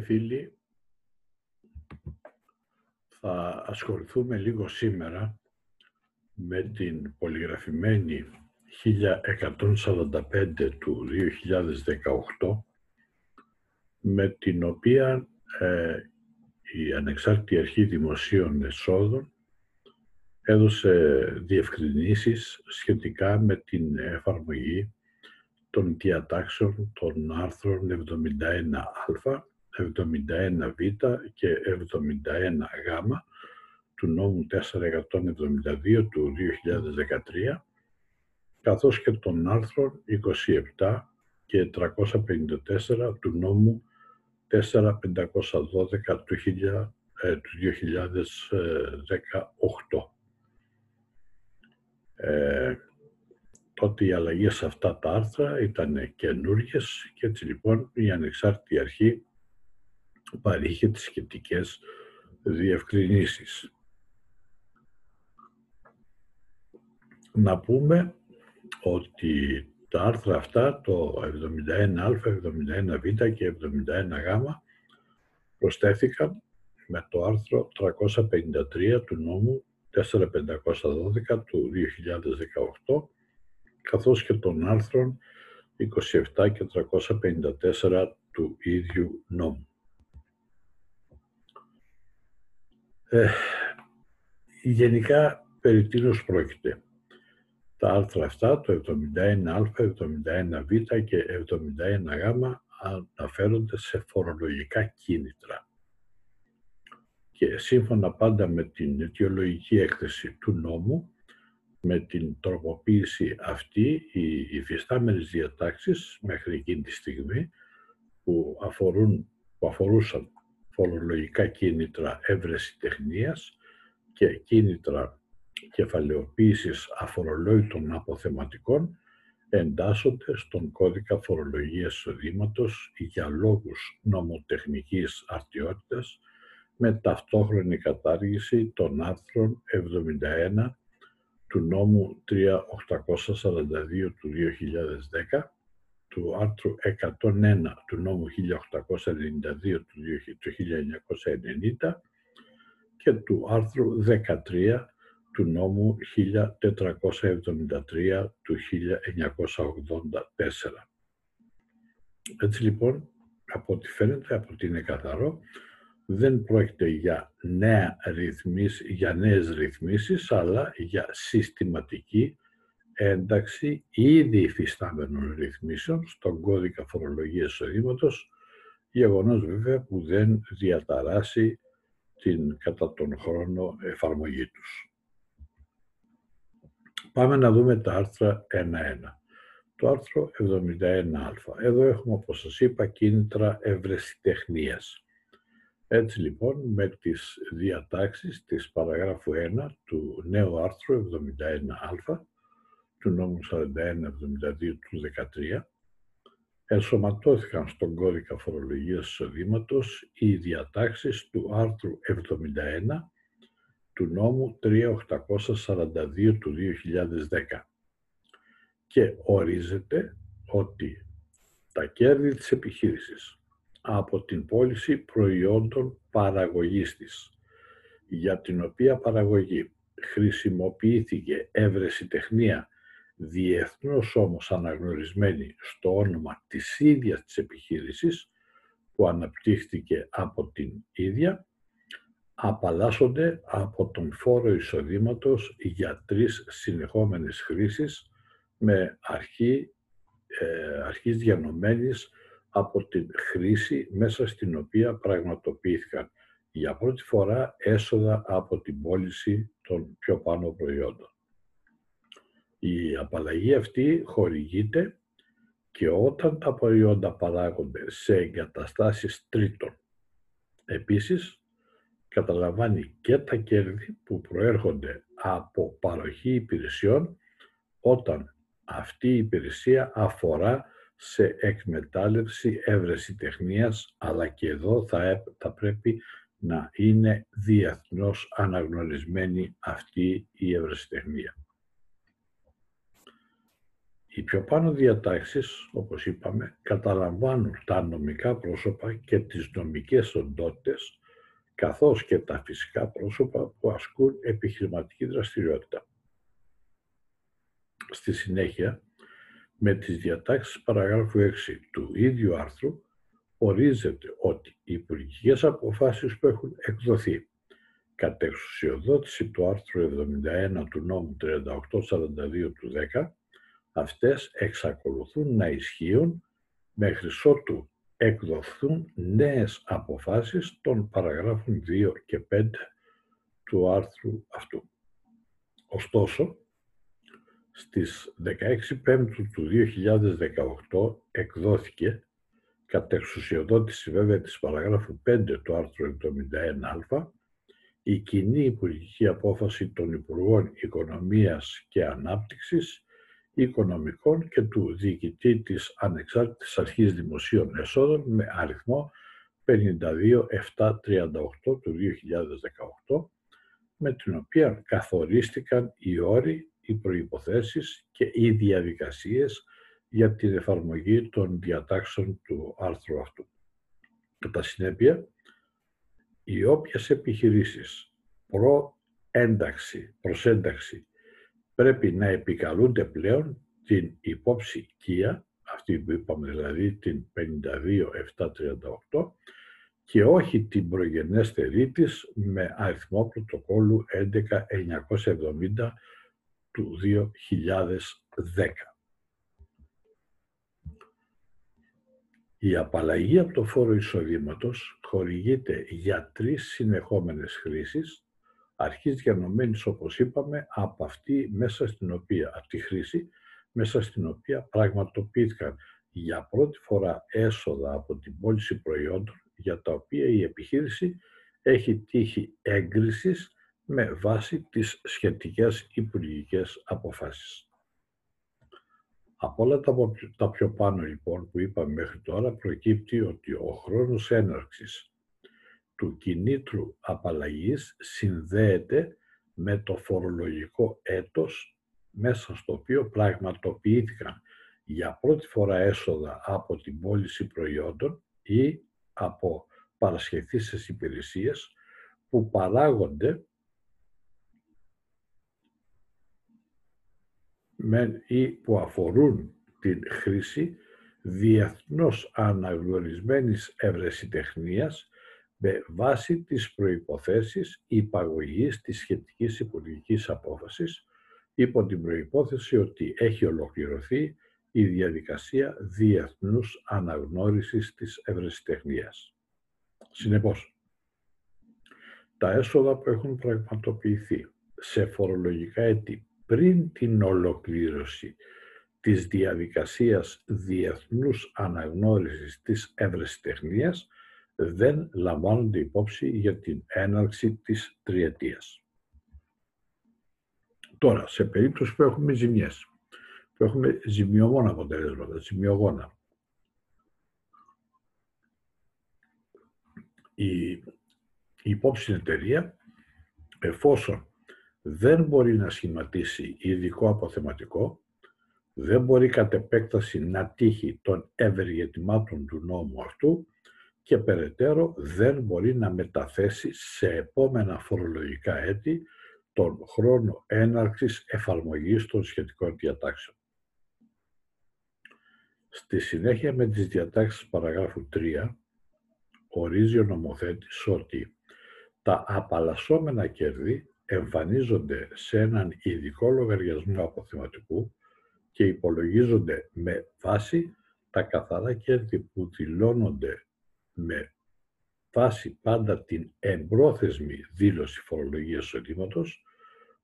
Φίλες και φίλοι, θα ασχοληθούμε λίγο σήμερα με την πολυγραφημένη 1145 του 2018 με την οποία ε, η Ανεξάρτητη Αρχή Δημοσίων Εσόδων έδωσε διευκρινήσεις σχετικά με την εφαρμογή των διατάξεων των άρθρων 71α, 71β και 71γ του νόμου 472 του 2013, καθώς και των άρθρων 27 και 354 του νόμου 4512 του 2018. Ε, τότε οι αλλαγές σε αυτά τα άρθρα ήταν καινούργιες και έτσι λοιπόν η ανεξάρτητη αρχή παρήχε τις σχετικές διευκρινήσεις. Να πούμε ότι τα άρθρα αυτά, το 71α, 71β και 71γ, προσθέθηκαν με το άρθρο 353 του νόμου 4512 του 2018 καθώς και των άρθρων 27 και 354 του ίδιου νόμου. Ε, γενικά, περί τίνος πρόκειται. Τα άρθρα αυτά, το 71α, 71β και 71γ, αναφέρονται σε φορολογικά κίνητρα. Και σύμφωνα πάντα με την αιτιολογική έκθεση του νόμου, με την τροποποίηση αυτή οι υφιστάμενες διατάξεις μέχρι εκείνη τη στιγμή που, αφορούν, που αφορούσαν φορολογικά κίνητρα έβρεση τεχνίας και κίνητρα κεφαλαιοποίησης αφορολόγητων αποθεματικών εντάσσονται στον κώδικα φορολογίας εισοδήματος για λόγους νομοτεχνικής αρτιότητας με ταυτόχρονη κατάργηση των άρθρων 71 του νόμου 3842 του 2010, του άρθρου 101 του νόμου 1892 του 1990 και του άρθρου 13 του νόμου 1473 του 1984. Έτσι λοιπόν, από ό,τι φαίνεται, από ό,τι είναι καθαρό, δεν πρόκειται για, νέα ρυθμίσεις, για νέες ρυθμίσεις, αλλά για συστηματική ένταξη ήδη υφιστάμενων ρυθμίσεων στον κώδικα φορολογίας εισοδήματος, γεγονός βέβαια που δεν διαταράσει την κατά τον χρόνο εφαρμογή τους. Πάμε να δούμε τα άρθρα 1-1. Το άρθρο 71α. Εδώ έχουμε, όπως σας είπα, κίνητρα ευρεσιτεχνίας. Έτσι λοιπόν με τις διατάξεις της παραγράφου 1 του νέου άρθρου 71α του νόμου 4172 του 13 ενσωματώθηκαν στον κώδικα φορολογίας εισοδήματος οι διατάξεις του άρθρου 71 του νόμου 3842 του 2010 και ορίζεται ότι τα κέρδη της επιχείρησης από την πώληση προϊόντων παραγωγής της, για την οποία παραγωγή χρησιμοποιήθηκε έβρεση τεχνία διεθνώς όμως αναγνωρισμένη στο όνομα της ίδιας της επιχείρησης που αναπτύχθηκε από την ίδια, απαλλάσσονται από τον φόρο εισοδήματος για τρεις συνεχόμενες χρήσεις με αρχή, ε, αρχής διανομένης από την χρήση μέσα στην οποία πραγματοποιήθηκαν για πρώτη φορά έσοδα από την πώληση των πιο πάνω προϊόντων. Η απαλλαγή αυτή χορηγείται και όταν τα προϊόντα παράγονται σε εγκαταστάσεις τρίτων. Επίσης, καταλαμβάνει και τα κέρδη που προέρχονται από παροχή υπηρεσιών όταν αυτή η υπηρεσία αφορά σε εκμετάλλευση έβρεση τεχνίας, αλλά και εδώ θα, θα πρέπει να είναι διεθνώς αναγνωρισμένη αυτή η ευρεσιτεχνία. Οι πιο πάνω διατάξεις, όπως είπαμε, καταλαμβάνουν τα νομικά πρόσωπα και τις νομικές οντότητες, καθώς και τα φυσικά πρόσωπα που ασκούν επιχειρηματική δραστηριότητα. Στη συνέχεια, με τις διατάξεις παραγράφου 6 του ίδιου άρθρου, ορίζεται ότι οι υπουργικές αποφάσεις που έχουν εκδοθεί κατ' εξουσιοδότηση του άρθρου 71 του νόμου 3842 του 10, αυτές εξακολουθούν να ισχύουν μέχρι ότου εκδοθούν νέες αποφάσεις των παραγράφων 2 και 5 του άρθρου αυτού. Ωστόσο, στις 16 Πέμπτου του 2018 εκδόθηκε κατ' εξουσιοδότηση βέβαια της παραγράφου 5 του άρθρου 71α η κοινή υπουργική απόφαση των Υπουργών Οικονομίας και Ανάπτυξης, Οικονομικών και του Διοικητή της Ανεξάρτητης Αρχής Δημοσίων Εσόδων με αριθμό 52738 του 2018, με την οποία καθορίστηκαν οι όροι, οι προϋποθέσεις και οι διαδικασίες για την εφαρμογή των διατάξεων του άρθρου αυτού. Κατά συνέπεια, οι όποιες επιχειρήσεις προ-ένταξη, προσένταξη πρέπει να επικαλούνται πλέον την υπόψη ΚΙΑ, αυτή που είπαμε δηλαδή την 52738, και όχι την προγενέστερή της με αριθμό πρωτοκόλλου 11970 του 2010. Η απαλλαγή από το φόρο εισοδήματος χορηγείται για τρεις συνεχόμενες χρήσεις, αρχής διανομένης όπως είπαμε από αυτή μέσα στην οποία, από τη χρήση, μέσα στην οποία πραγματοποιήθηκαν για πρώτη φορά έσοδα από την πώληση προϊόντων για τα οποία η επιχείρηση έχει τύχει έγκρισης με βάση τις σχετικές υπουργικές αποφάσεις. Από όλα τα, πιο πάνω λοιπόν που είπαμε μέχρι τώρα προκύπτει ότι ο χρόνος έναρξης του κινήτρου απαλλαγής συνδέεται με το φορολογικό έτος μέσα στο οποίο πραγματοποιήθηκαν για πρώτη φορά έσοδα από την πώληση προϊόντων ή από παρασχεθήσεις υπηρεσίες που παράγονται ή που αφορούν την χρήση διεθνώς αναγνωρισμένης ευρεσιτεχνίας με βάση τις προϋποθέσεις υπαγωγής της σχετικής υπουργικής απόφασης υπό την προϋπόθεση ότι έχει ολοκληρωθεί η διαδικασία διεθνούς αναγνώρισης της ευρεσιτεχνίας. Συνεπώς, τα έσοδα που έχουν πραγματοποιηθεί σε φορολογικά έτη πριν την ολοκλήρωση της διαδικασίας διεθνούς αναγνώρισης της ευρεσιτεχνίας δεν λαμβάνονται υπόψη για την έναρξη της τριετίας. Τώρα, σε περίπτωση που έχουμε ζημιές, που έχουμε ζημιογόνα αποτελέσματα, ζημιογόνα, η, η υπόψη εταιρεία, εφόσον δεν μπορεί να σχηματίσει ειδικό αποθεματικό, δεν μπορεί κατ' επέκταση να τύχει των ευεργετημάτων του νόμου αυτού και περαιτέρω δεν μπορεί να μεταθέσει σε επόμενα φορολογικά έτη τον χρόνο έναρξης εφαρμογής των σχετικών διατάξεων. Στη συνέχεια με τις διατάξεις παραγράφου 3 ορίζει ο νομοθέτης ότι τα απαλλασσόμενα κέρδη εμφανίζονται σε έναν ειδικό λογαριασμό αποθεματικού και υπολογίζονται με βάση τα καθαρά κέρδη που δηλώνονται με βάση πάντα την εμπρόθεσμη δήλωση φορολογίας εισοδήματος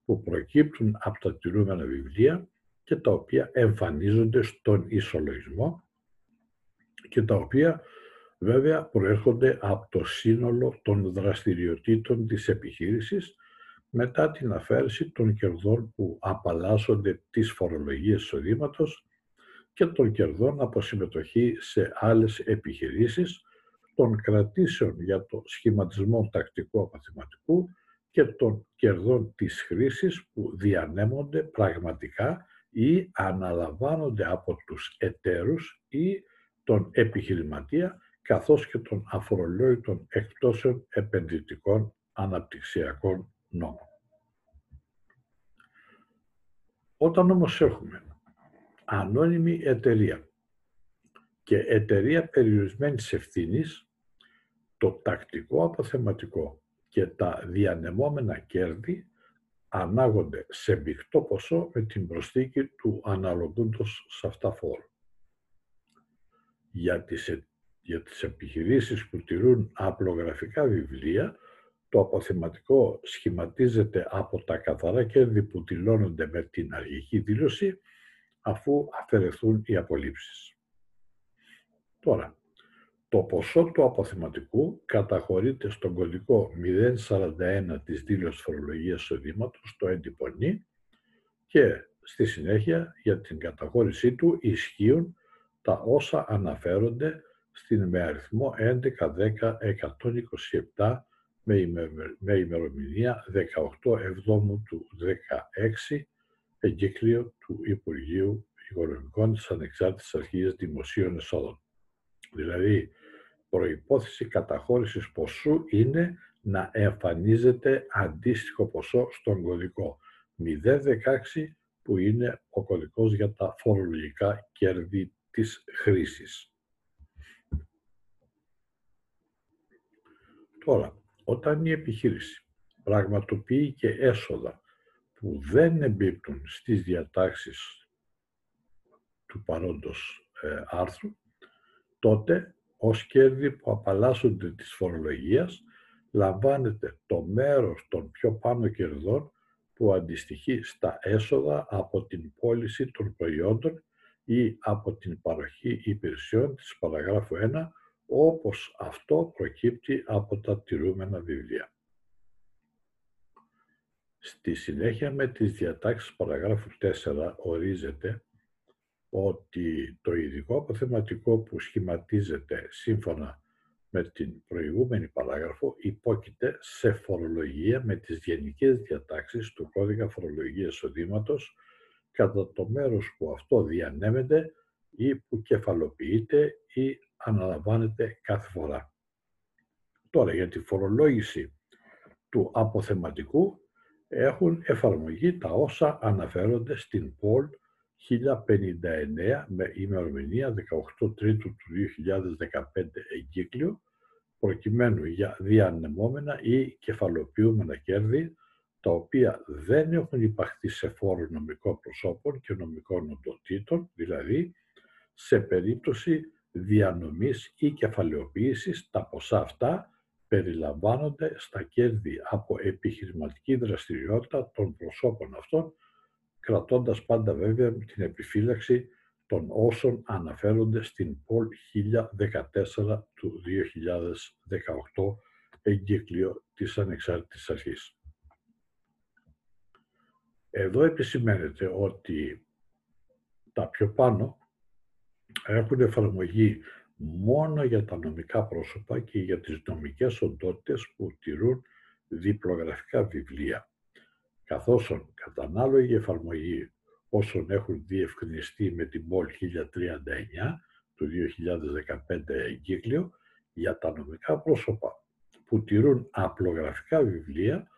που προκύπτουν από τα τηρούμενα βιβλία και τα οποία εμφανίζονται στον ισολογισμό και τα οποία βέβαια προέρχονται από το σύνολο των δραστηριοτήτων της επιχείρησης μετά την αφαίρεση των κερδών που απαλλάσσονται της φορολογίας εισοδήματος και των κερδών από συμμετοχή σε άλλες επιχειρήσεις, των κρατήσεων για το σχηματισμό τακτικού απαθηματικού και των κερδών της χρήσης που διανέμονται πραγματικά ή αναλαμβάνονται από τους εταίρους ή τον επιχειρηματία καθώς και των αφορολόγητων εκτόσεων επενδυτικών αναπτυξιακών νόμων. Όταν όμως έχουμε ανώνυμη εταιρεία και εταιρεία περιορισμένης ευθύνης, το τακτικό αποθεματικό και τα διανεμόμενα κέρδη ανάγονται σε μεικτό ποσό με την προσθήκη του αναλογούντος σε αυτά φόρου. Για τις, ε, για τις επιχειρήσεις που τηρούν απλογραφικά βιβλία, το αποθεματικό σχηματίζεται από τα καθαρά κέρδη που δηλώνονται με την αρχική δήλωση, αφού αφαιρεθούν οι απολύψεις. Τώρα, το ποσό του αποθεματικού καταχωρείται στον κωδικό 041 της δήλωσης φορολογίας εισοδήματος, στο έντυπο και στη συνέχεια για την καταχώρησή του ισχύουν τα όσα αναφέρονται στην με αριθμό 11.10.127 με ημερομηνία 18 Εβδόμου του 16 εγκύκλιο του Υπουργείου Οικονομικών της Ανεξάρτητης Αρχής Δημοσίων Εσόδων. Δηλαδή, προϋπόθεση καταχώρησης ποσού είναι να εμφανίζεται αντίστοιχο ποσό στον κωδικό 016 που είναι ο κωδικός για τα φορολογικά κέρδη της χρήσης. Τώρα, όταν η επιχείρηση πραγματοποιεί και έσοδα που δεν εμπίπτουν στις διατάξεις του παρόντος ε, άρθρου, τότε ως κέρδη που απαλλάσσονται της φορολογίας λαμβάνεται το μέρος των πιο πάνω κερδών που αντιστοιχεί στα έσοδα από την πώληση των προϊόντων ή από την παροχή υπηρεσιών της παραγράφου 1, όπως αυτό προκύπτει από τα τηρούμενα βιβλία. Στη συνέχεια με τις διατάξεις παραγράφου 4 ορίζεται ότι το ειδικό αποθεματικό που σχηματίζεται σύμφωνα με την προηγούμενη παράγραφο υπόκειται σε φορολογία με τις γενικές διατάξεις του κώδικα φορολογίας οδήματος κατά το μέρος που αυτό διανέμεται ή που κεφαλοποιείται ή αναλαμβάνεται κάθε φορά. Τώρα για τη φορολόγηση του αποθεματικού έχουν εφαρμογή τα όσα αναφέρονται στην ΠΟΛ 1059 με ημερομηνία 18 Τρίτου του 2015 εγκύκλιο προκειμένου για διανεμόμενα ή κεφαλοποιούμενα κέρδη τα οποία δεν έχουν υπαχθεί σε φόρο νομικών προσώπων και νομικών οντοτήτων, δηλαδή σε περίπτωση διανομής ή κεφαλαιοποίησης, τα ποσά αυτά περιλαμβάνονται στα κέρδη από επιχειρηματική δραστηριότητα των προσώπων αυτών κρατώντας πάντα βέβαια την επιφύλαξη των όσων αναφέρονται στην ΠΟΛ 1014 του 2018 εγκύκλιο της Ανεξάρτητης Αρχής. Εδώ επισημαίνεται ότι τα πιο πάνω έχουν εφαρμογή μόνο για τα νομικά πρόσωπα και για τις νομικές οντότητες που τηρούν διπλογραφικά βιβλία καθώς κατά ανάλογη εφαρμογή όσων έχουν διευκρινιστεί με την ΠΟΛ 1039 του 2015 εγκύκλιο για τα νομικά πρόσωπα που τηρούν απλογραφικά βιβλία,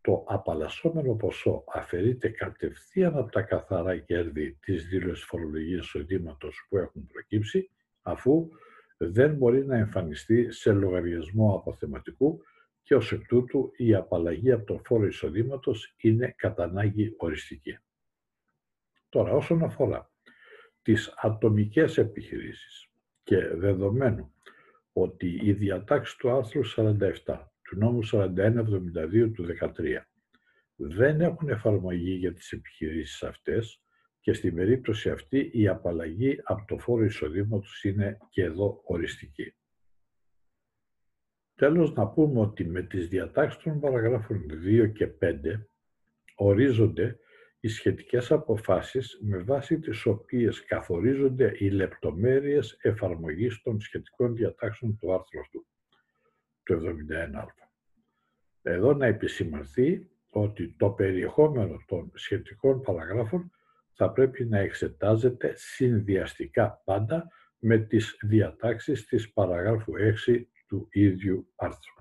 το απαλλασσόμενο ποσό αφαιρείται κατευθείαν από τα καθαρά κέρδη της δήλωσης φορολογίας εισοδήματος που έχουν προκύψει, αφού δεν μπορεί να εμφανιστεί σε λογαριασμό αποθεματικού και ως εκ τούτου η απαλλαγή από τον φόρο εισοδήματος είναι κατά ανάγκη οριστική. Τώρα, όσον αφορά τις ατομικές επιχειρήσεις και δεδομένου ότι η διατάξη του άρθρου 47 του νόμου 4172 του 13 δεν έχουν εφαρμογή για τις επιχειρήσεις αυτές και στην περίπτωση αυτή η απαλλαγή από το φόρο εισοδήματος είναι και εδώ οριστική. Τέλος να πούμε ότι με τις διατάξεις των παραγράφων 2 και 5 ορίζονται οι σχετικές αποφάσεις με βάση τις οποίες καθορίζονται οι λεπτομέρειες εφαρμογής των σχετικών διατάξεων του άρθρου αυτού, του 71α. Εδώ να επισημανθεί ότι το περιεχόμενο των σχετικών παραγράφων θα πρέπει να εξετάζεται συνδυαστικά πάντα με τις διατάξεις της παραγράφου 6 του ίδιου άρθρου.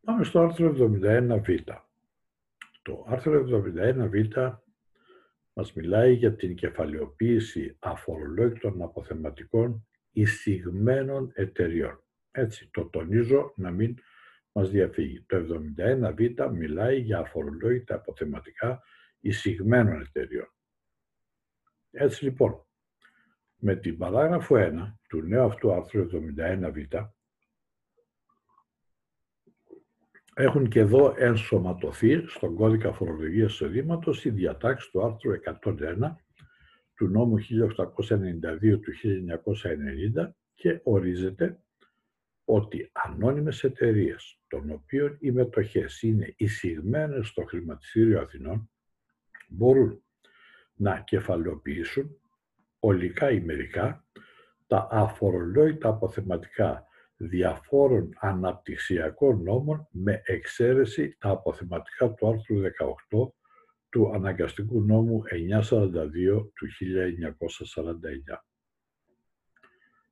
Πάμε στο άρθρο 71β. Το άρθρο 71β μας μιλάει για την κεφαλαιοποίηση αφορολόγητων αποθεματικών εισηγμένων εταιριών. Έτσι, το τονίζω να μην μας διαφύγει. Το 71β μιλάει για αφορολόγητα αποθεματικά εισηγμένων εταιριών. Έτσι λοιπόν, με την παράγραφο 1 του νέου αυτού άρθρου 71β έχουν και εδώ ενσωματωθεί στον κώδικα φορολογίας εισοδήματος οι διατάξεις του άρθρου 101 του νόμου 1892 του 1990 και ορίζεται ότι ανώνυμες εταιρείες των οποίων οι μετοχές είναι εισηγμένες στο χρηματιστήριο Αθηνών μπορούν να κεφαλαιοποιήσουν ολικά ή μερικά τα αφορολόγητα αποθεματικά διαφόρων αναπτυξιακών νόμων με εξαίρεση τα αποθεματικά του άρθρου 18 του αναγκαστικού νόμου 942 του 1949.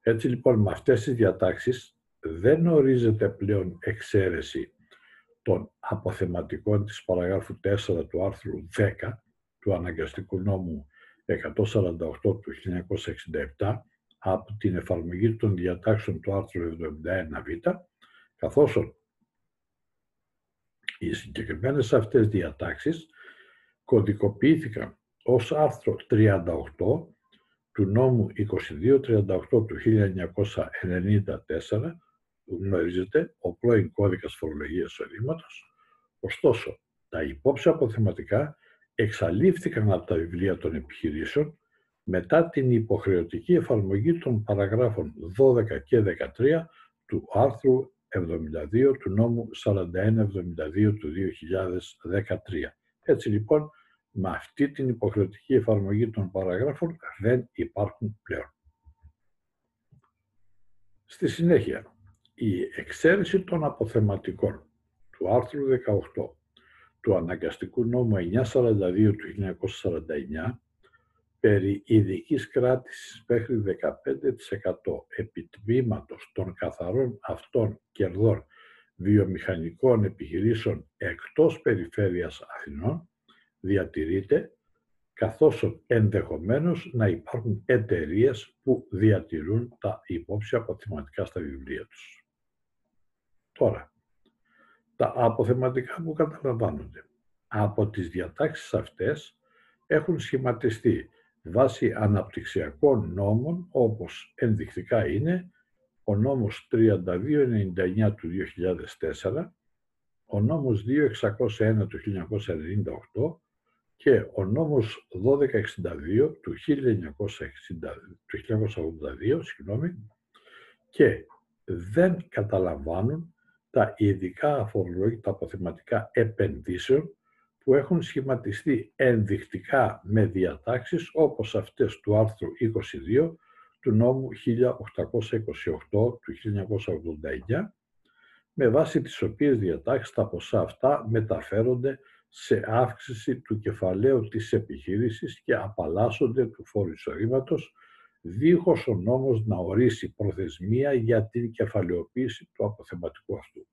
Έτσι λοιπόν με αυτές τις διατάξεις δεν ορίζεται πλέον εξαίρεση των αποθεματικών της παραγράφου 4 του άρθρου 10 του αναγκαστικού νόμου 148 του 1967 από την εφαρμογή των διατάξεων του άρθρου 71β, καθώς οι συγκεκριμένες αυτές διατάξεις κωδικοποιήθηκαν ως άρθρο 38 του νόμου 2238 του 1994, που γνωρίζεται ο πρώην κώδικας φορολογίας οδήματος, ωστόσο τα υπόψη αποθεματικά εξαλείφθηκαν από τα βιβλία των επιχειρήσεων μετά την υποχρεωτική εφαρμογή των παραγράφων 12 και 13 του άρθρου 72 του νόμου 4172 του 2013. Έτσι λοιπόν, με αυτή την υποχρεωτική εφαρμογή των παραγράφων δεν υπάρχουν πλέον. Στη συνέχεια, η εξαίρεση των αποθεματικών του άρθρου 18 του αναγκαστικού νόμου 942 του 1949 περί ειδικής κράτησης μέχρι 15% επιτμήματος των καθαρών αυτών κερδών βιομηχανικών επιχειρήσεων εκτός περιφέρειας Αθηνών διατηρείται καθώς ενδεχομένως να υπάρχουν εταιρείες που διατηρούν τα υπόψη αποθεματικά στα βιβλία τους. Τώρα, τα αποθεματικά που καταλαμβάνονται. Από τις διατάξεις αυτές έχουν σχηματιστεί βάσει αναπτυξιακών νόμων όπως ενδεικτικά είναι ο νόμος 3299 του 2004, ο νόμος 2601 του 1998 και ο νόμος 1262 του, 1982 συγγνώμη, και δεν καταλαμβάνουν τα ειδικά αφορολόγητα αποθεματικά επενδύσεων που έχουν σχηματιστεί ενδεικτικά με διατάξεις όπως αυτές του άρθρου 22 του νόμου 1828 του 1989, με βάση τις οποίες διατάξεις τα ποσά αυτά μεταφέρονται σε αύξηση του κεφαλαίου της επιχείρησης και απαλλάσσονται του φόρου εισοδήματος, δίχως ο νόμος να ορίσει προθεσμία για την κεφαλαιοποίηση του αποθεματικού αυτού.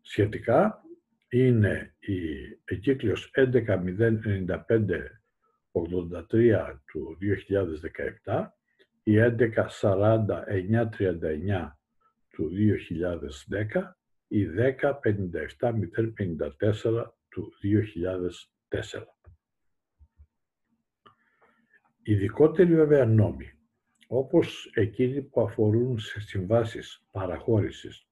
Σχετικά, είναι η εγκύκλειος 11.095 83 του 2017, η 11.40.939 του 2010, η 10.57.054 του 2004. Ειδικότεροι βέβαια νόμοι, όπως εκείνοι που αφορούν σε συμβάσεις παραχώρησης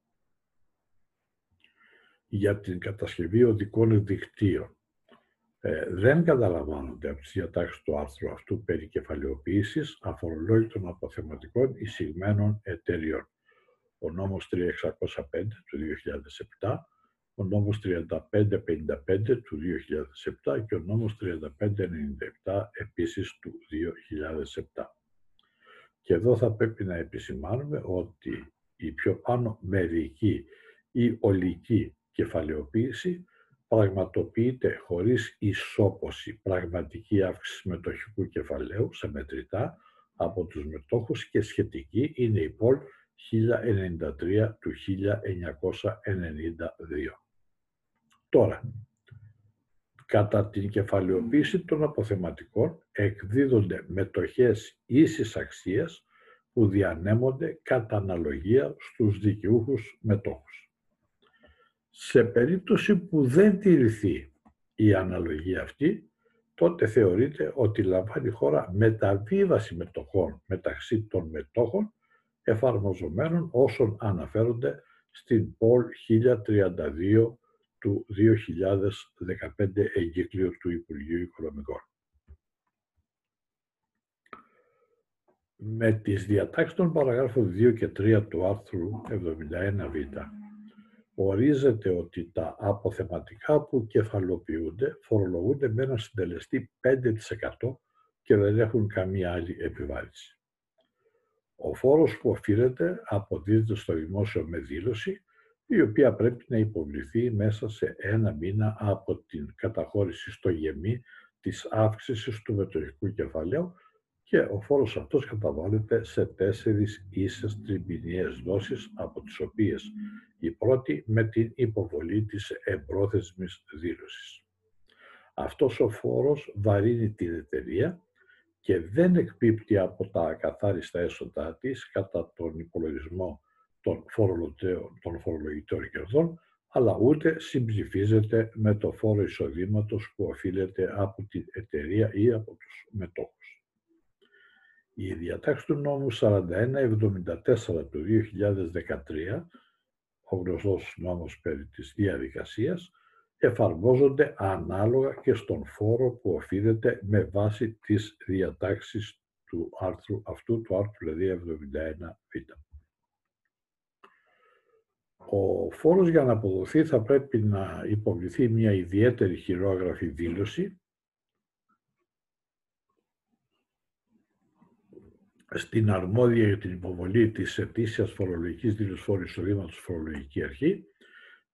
για την κατασκευή οδικών δικτύων. Ε, δεν καταλαμβάνονται από τις διατάξεις του άρθρου αυτού περί κεφαλαιοποίησης αφορολόγητων αποθεματικών εισηγμένων εταιριών. Ο νόμος 3605 του 2007, ο νόμος 3555 του 2007 και ο νόμος 3597 επίσης του 2007. Και εδώ θα πρέπει να επισημάνουμε ότι η πιο πάνω μερική ή ολική κεφαλαιοποίηση πραγματοποιείται χωρίς ισόποση πραγματική αύξηση μετοχικού κεφαλαίου σε μετρητά από τους μετόχους και σχετική είναι η ΠΟΛ 1093 του 1992. Τώρα, κατά την κεφαλαιοποίηση των αποθεματικών εκδίδονται μετοχές ίσης αξίας που διανέμονται κατά αναλογία στους δικαιούχους μετόχους. Σε περίπτωση που δεν τηρηθεί η αναλογία αυτή, τότε θεωρείται ότι λαμβάνει χώρα μεταβίβαση μετοχών μεταξύ των μετόχων εφαρμοζομένων όσων αναφέρονται στην ΠΟΛ 1032 του 2015 εγκύκλιο του Υπουργείου Οικονομικών. Με τις διατάξεις των παραγράφων 2 και 3 του άρθρου 71β ορίζεται ότι τα αποθεματικά που κεφαλοποιούνται φορολογούνται με ένα συντελεστή 5% και δεν έχουν καμία άλλη επιβάρηση. Ο φόρος που οφείλεται αποδίδεται στο δημόσιο με δήλωση, η οποία πρέπει να υποβληθεί μέσα σε ένα μήνα από την καταχώρηση στο γεμί της αύξησης του μετοχικού κεφαλαίου και ο φόρος αυτός καταβάλλεται σε τέσσερις ίσες τριμπινιές δόσεις, από τις οποίες η πρώτη με την υποβολή της εμπρόθεσμης δήλωσης. Αυτός ο φόρος βαρύνει την εταιρεία και δεν εκπίπτει από τα ακαθάριστα έσοδα της κατά τον υπολογισμό των, των φορολογητών κερδών, αλλά ούτε συμπληφίζεται με το φόρο εισοδήματος που οφείλεται από την εταιρεία ή από τους μετόχους. Η διατάξη του νόμου 4174 του 2013, ο γνωστός νόμος περί της διαδικασίας, εφαρμόζονται ανάλογα και στον φόρο που οφείλεται με βάση τις διατάξεις του άρθρου αυτού, του άρθρου δηλαδή 71β. Ο φόρος για να αποδοθεί θα πρέπει να υποβληθεί μια ιδιαίτερη χειρόγραφη δήλωση στην αρμόδια για την υποβολή της ετήσιας φορολογικής δήλωσης φόρου εισοδήματος φορολογική αρχή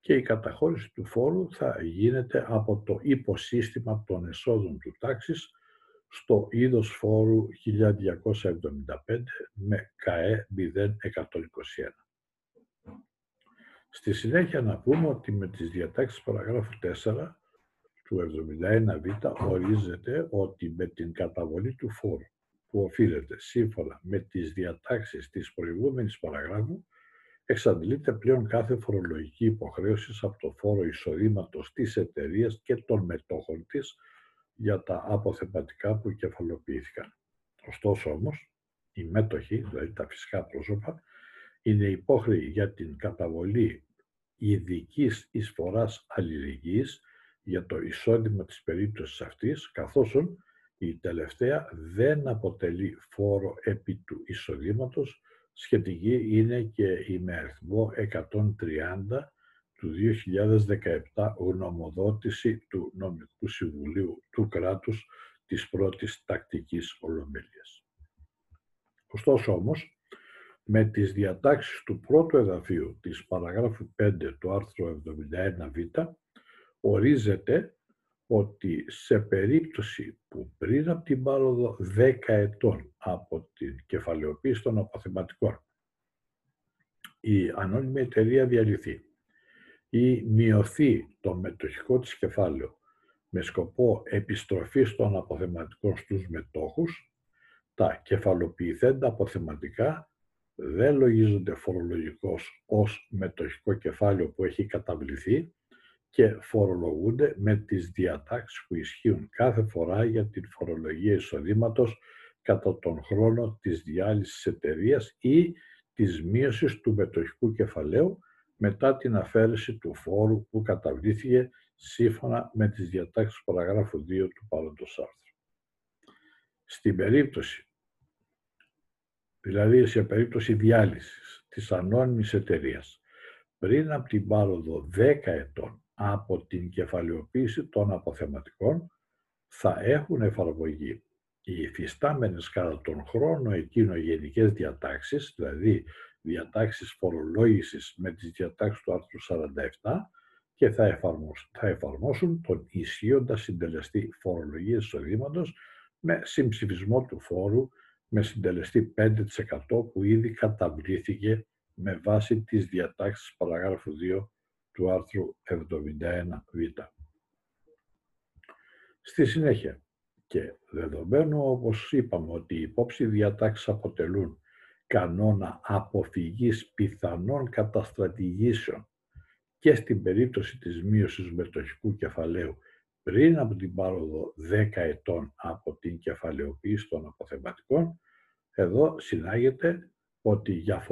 και η καταχώρηση του φόρου θα γίνεται από το υποσύστημα των εσόδων του τάξης στο είδος φόρου 1275 με ΚΑΕ 0121. Στη συνέχεια να πούμε ότι με τις διατάξεις παραγράφου 4 του 71β ορίζεται ότι με την καταβολή του φόρου που οφείλεται σύμφωνα με τις διατάξεις της προηγούμενης παραγράφου εξαντλείται πλέον κάθε φορολογική υποχρέωση από το φόρο εισοδήματος της εταιρείας και των μετόχων της για τα αποθεματικά που κεφαλοποιήθηκαν. Ωστόσο όμως, οι μέτοχοι, δηλαδή τα φυσικά πρόσωπα, είναι υπόχρεοι για την καταβολή ειδικής εισφοράς αλληλεγγύης για το εισόδημα της περίπτωσης αυτής, καθώς η τελευταία δεν αποτελεί φόρο επί του εισοδήματος, σχετική είναι και η με αριθμό 130 του 2017 γνωμοδότηση του Νομικού Συμβουλίου του κράτους της πρώτης τακτικής ολομέλειας. Ωστόσο όμως, με τις διατάξεις του πρώτου εδαφείου της παραγράφου 5 του άρθρου 71β ορίζεται ότι σε περίπτωση που πριν από την πάροδο 10 ετών από την κεφαλαιοποίηση των αποθεματικών η ανώνυμη εταιρεία διαλυθεί ή μειωθεί το μετοχικό της κεφάλαιο με σκοπό επιστροφής των αποθεματικών στους μετόχους, τα κεφαλοποιηθέντα αποθεματικά δεν λογίζονται φορολογικώς ως μετοχικό κεφάλαιο που έχει καταβληθεί και φορολογούνται με τις διατάξεις που ισχύουν κάθε φορά για την φορολογία εισοδήματος κατά τον χρόνο της διάλυσης εταιρείας ή της μείωσης του μετοχικού κεφαλαίου μετά την αφαίρεση του φόρου που καταβλήθηκε σύμφωνα με τις διατάξεις του παραγράφου 2 του παρόντος άρθρου. Στην περίπτωση δηλαδή σε περίπτωση διάλυσης της ανώνυμης εταιρείας πριν από την πάροδο 10 ετών από την κεφαλαιοποίηση των αποθεματικών θα έχουν εφαρμογή οι υφιστάμενες κατά τον χρόνο εκείνο γενικές διατάξεις, δηλαδή διατάξεις φορολόγησης με τις διατάξεις του άρθρου 47 και θα, εφαρμόσουν, θα εφαρμόσουν τον ισχύοντα συντελεστή φορολογίας εισοδήματος με συμψηφισμό του φόρου με συντελεστή 5% που ήδη καταβλήθηκε με βάση τις διατάξεις παραγράφου 2 του άρθρου 71β. Στη συνέχεια, και δεδομένου όπως είπαμε ότι οι υπόψη διατάξεις αποτελούν κανόνα αποφυγής πιθανών καταστρατηγήσεων και στην περίπτωση της μείωσης μετοχικού κεφαλαίου πριν από την πάροδο 10 ετών από την κεφαλαιοποίηση των αποθεματικών, εδώ συνάγεται ότι για,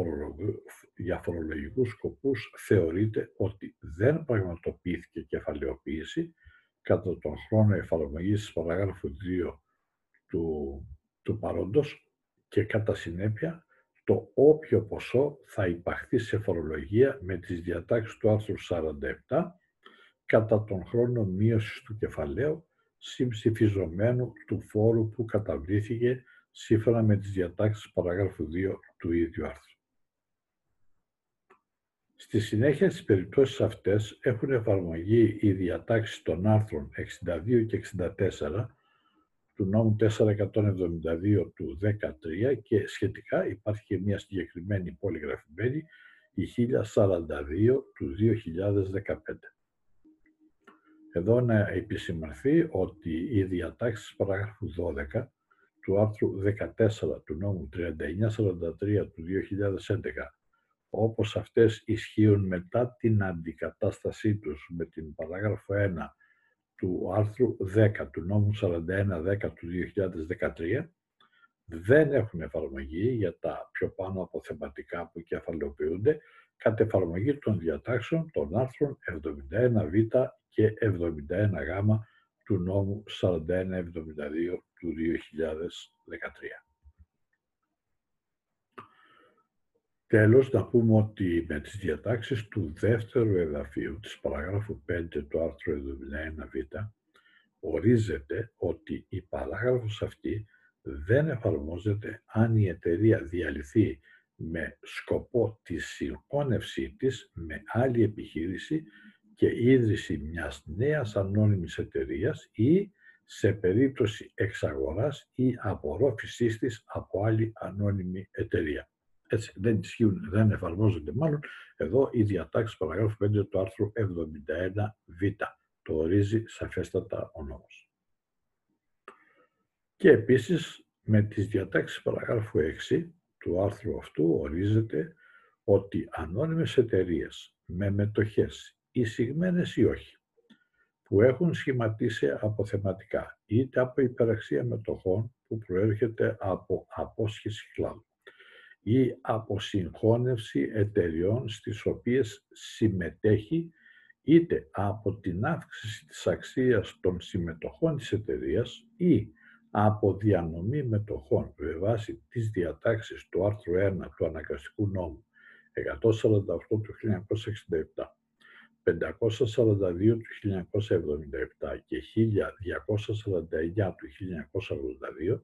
για φορολογικούς σκοπούς θεωρείται ότι δεν πραγματοποιήθηκε κεφαλαιοποίηση κατά τον χρόνο εφαρμογής της παράγραφου 2 του, του παρόντος και κατά συνέπεια το όποιο ποσό θα υπαχθεί σε φορολογία με τις διατάξεις του άρθρου 47 κατά τον χρόνο μείωσης του κεφαλαίου συμψηφιζομένου του φόρου που καταβλήθηκε σύμφωνα με τις διατάξεις παραγράφου 2 του ίδιου άρθρου. Στη συνέχεια στις περιπτώσεις αυτές έχουν εφαρμογή οι διατάξεις των άρθρων 62 και 64 του νόμου 472 του 13 και σχετικά υπάρχει και μια συγκεκριμένη πολυγραφημένη η 1042 του 2015. Εδώ να επισημανθεί ότι οι διατάξεις παράγραφου 12 του άρθρου 14 του νόμου 3943 του 2011 όπως αυτές ισχύουν μετά την αντικατάστασή τους με την παράγραφο 1 του άρθρου 10 του νόμου 41-10 του 2013 δεν έχουν εφαρμογή για τα πιο πάνω αποθεματικά που κεφαλαιοποιούνται κατ' εφαρμογή των διατάξεων των άρθρων 71β και 71γ του νόμου 4172 του 2013. Τέλος, να πούμε ότι με τις διατάξεις του δεύτερου εδαφίου της παράγραφου 5 του άρθρου 71β ορίζεται ότι η παράγραφος αυτή δεν εφαρμόζεται αν η εταιρεία διαλυθεί με σκοπό τη συγχώνευσή της με άλλη επιχείρηση και ίδρυση μιας νέας ανώνυμης εταιρείας ή σε περίπτωση εξαγοράς ή απορρόφησής της από άλλη ανώνυμη εταιρεία. Έτσι δεν ισχύουν, δεν εφαρμόζονται μάλλον εδώ οι διατάξεις παραγράφου 5 του άρθρου 71β. Το ορίζει σαφέστατα ο νόμος. Και επίσης με τις διατάξεις παραγράφου 6 του άρθρου αυτού ορίζεται ότι ανώνυμες εταιρείες με μετοχές εισηγμένες ή όχι, που έχουν σχηματίσει αποθεματικά είτε από υπεραξία μετοχών που προέρχεται από απόσχεση κλάδου ή από συγχώνευση εταιριών στις οποίες συμμετέχει είτε από την αύξηση της αξίας των συμμετοχών της εταιρείας ή από διανομή μετοχών με βάση τις διατάξεις του άρθρου 1 του Αναγκαστικού Νόμου 148 του 1967 542 του 1977 και 1249 του 1982,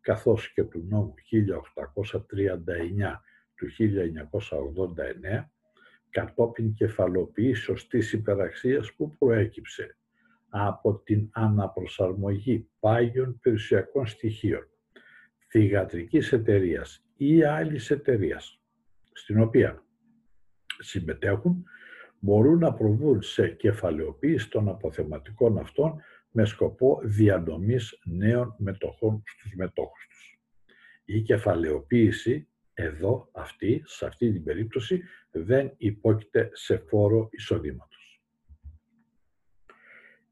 καθώς και του νόμου 1839 του 1989, κατόπιν κεφαλοποίησεως της υπεραξίας που προέκυψε από την αναπροσαρμογή πάγιων περιουσιακών στοιχείων θηγατρικής εταιρείας ή άλλης εταιρείας, στην οποία συμμετέχουν μπορούν να προβούν σε κεφαλαιοποίηση των αποθεματικών αυτών με σκοπό διανομής νέων μετοχών στους μετόχους τους. Η κεφαλαιοποίηση εδώ, αυτή, σε αυτή την περίπτωση, δεν υπόκειται σε φόρο εισοδήματος.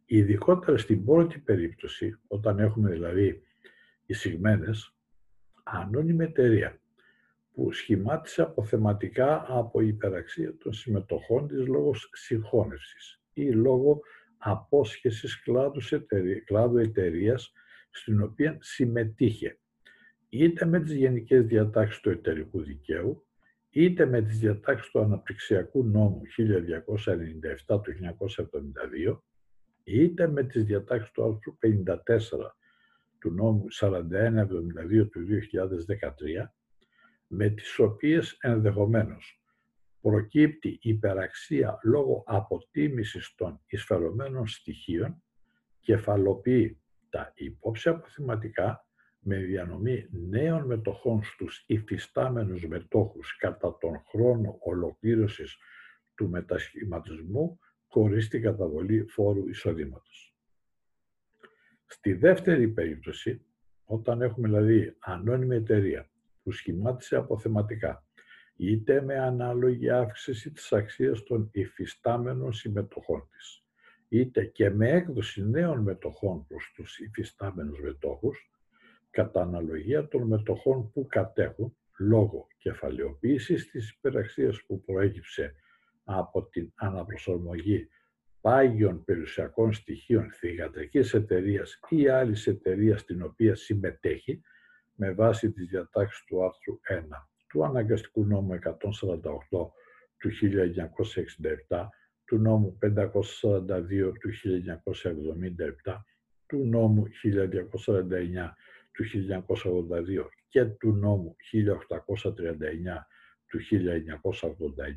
Ειδικότερα στην πρώτη περίπτωση, όταν έχουμε δηλαδή εισηγμένες, ανώνυμη εταιρεία που σχημάτισε αποθεματικά από υπεραξία των συμμετοχών της λόγω συγχώνευσης ή λόγω απόσχεσης κλάδου, εταιρεία, κλάδου εταιρείας στην οποία συμμετείχε είτε με τις γενικές διατάξεις του εταιρικού δικαίου, είτε με τις διατάξεις του αναπτυξιακού νόμου 1297 του 1972, είτε με τις διατάξεις του άρθρου 54 του νόμου 4172 του 2013, με τις οποίες ενδεχομένως προκύπτει υπεραξία λόγω αποτίμησης των εισφερομένων στοιχείων, κεφαλοποιεί τα υπόψη αποθηματικά με διανομή νέων μετοχών στους υφιστάμενους μετόχους κατά τον χρόνο ολοκλήρωσης του μετασχηματισμού χωρίς την καταβολή φόρου εισοδήματος. Στη δεύτερη περίπτωση, όταν έχουμε δηλαδή ανώνυμη εταιρεία που σχημάτισε αποθεματικά είτε με ανάλογη αύξηση της αξίας των υφιστάμενων συμμετοχών της, είτε και με έκδοση νέων μετοχών προς τους υφιστάμενους μετόχους, κατά αναλογία των μετοχών που κατέχουν λόγω κεφαλαιοποίησης της υπεραξίας που προέκυψε από την αναπροσαρμογή πάγιων περιουσιακών στοιχείων θηγατρικής εταιρείας ή άλλης εταιρείας στην οποία συμμετέχει με βάση τις διατάξεις του άρθρου 1 του Αναγκαστικού Νόμου 148 του 1967, του Νόμου 542 του 1977, του Νόμου 1249 του 1982 και του νόμου 1839 του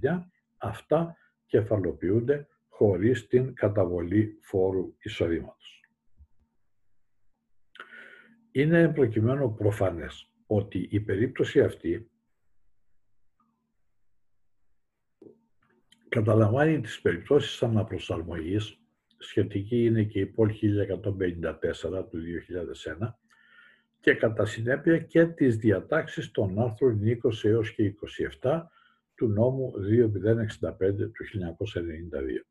1989, αυτά κεφαλοποιούνται χωρίς την καταβολή φόρου εισοδήματος. Είναι προκειμένου προφανές ότι η περίπτωση αυτή καταλαμβάνει τις περιπτώσεις αναπροσαρμογής, σχετική είναι και η ΠΟΛ 1154 του 2001, και κατά συνέπεια και τις διατάξεις των άρθρων 20 έως και 27 του νόμου 2065 του 1992.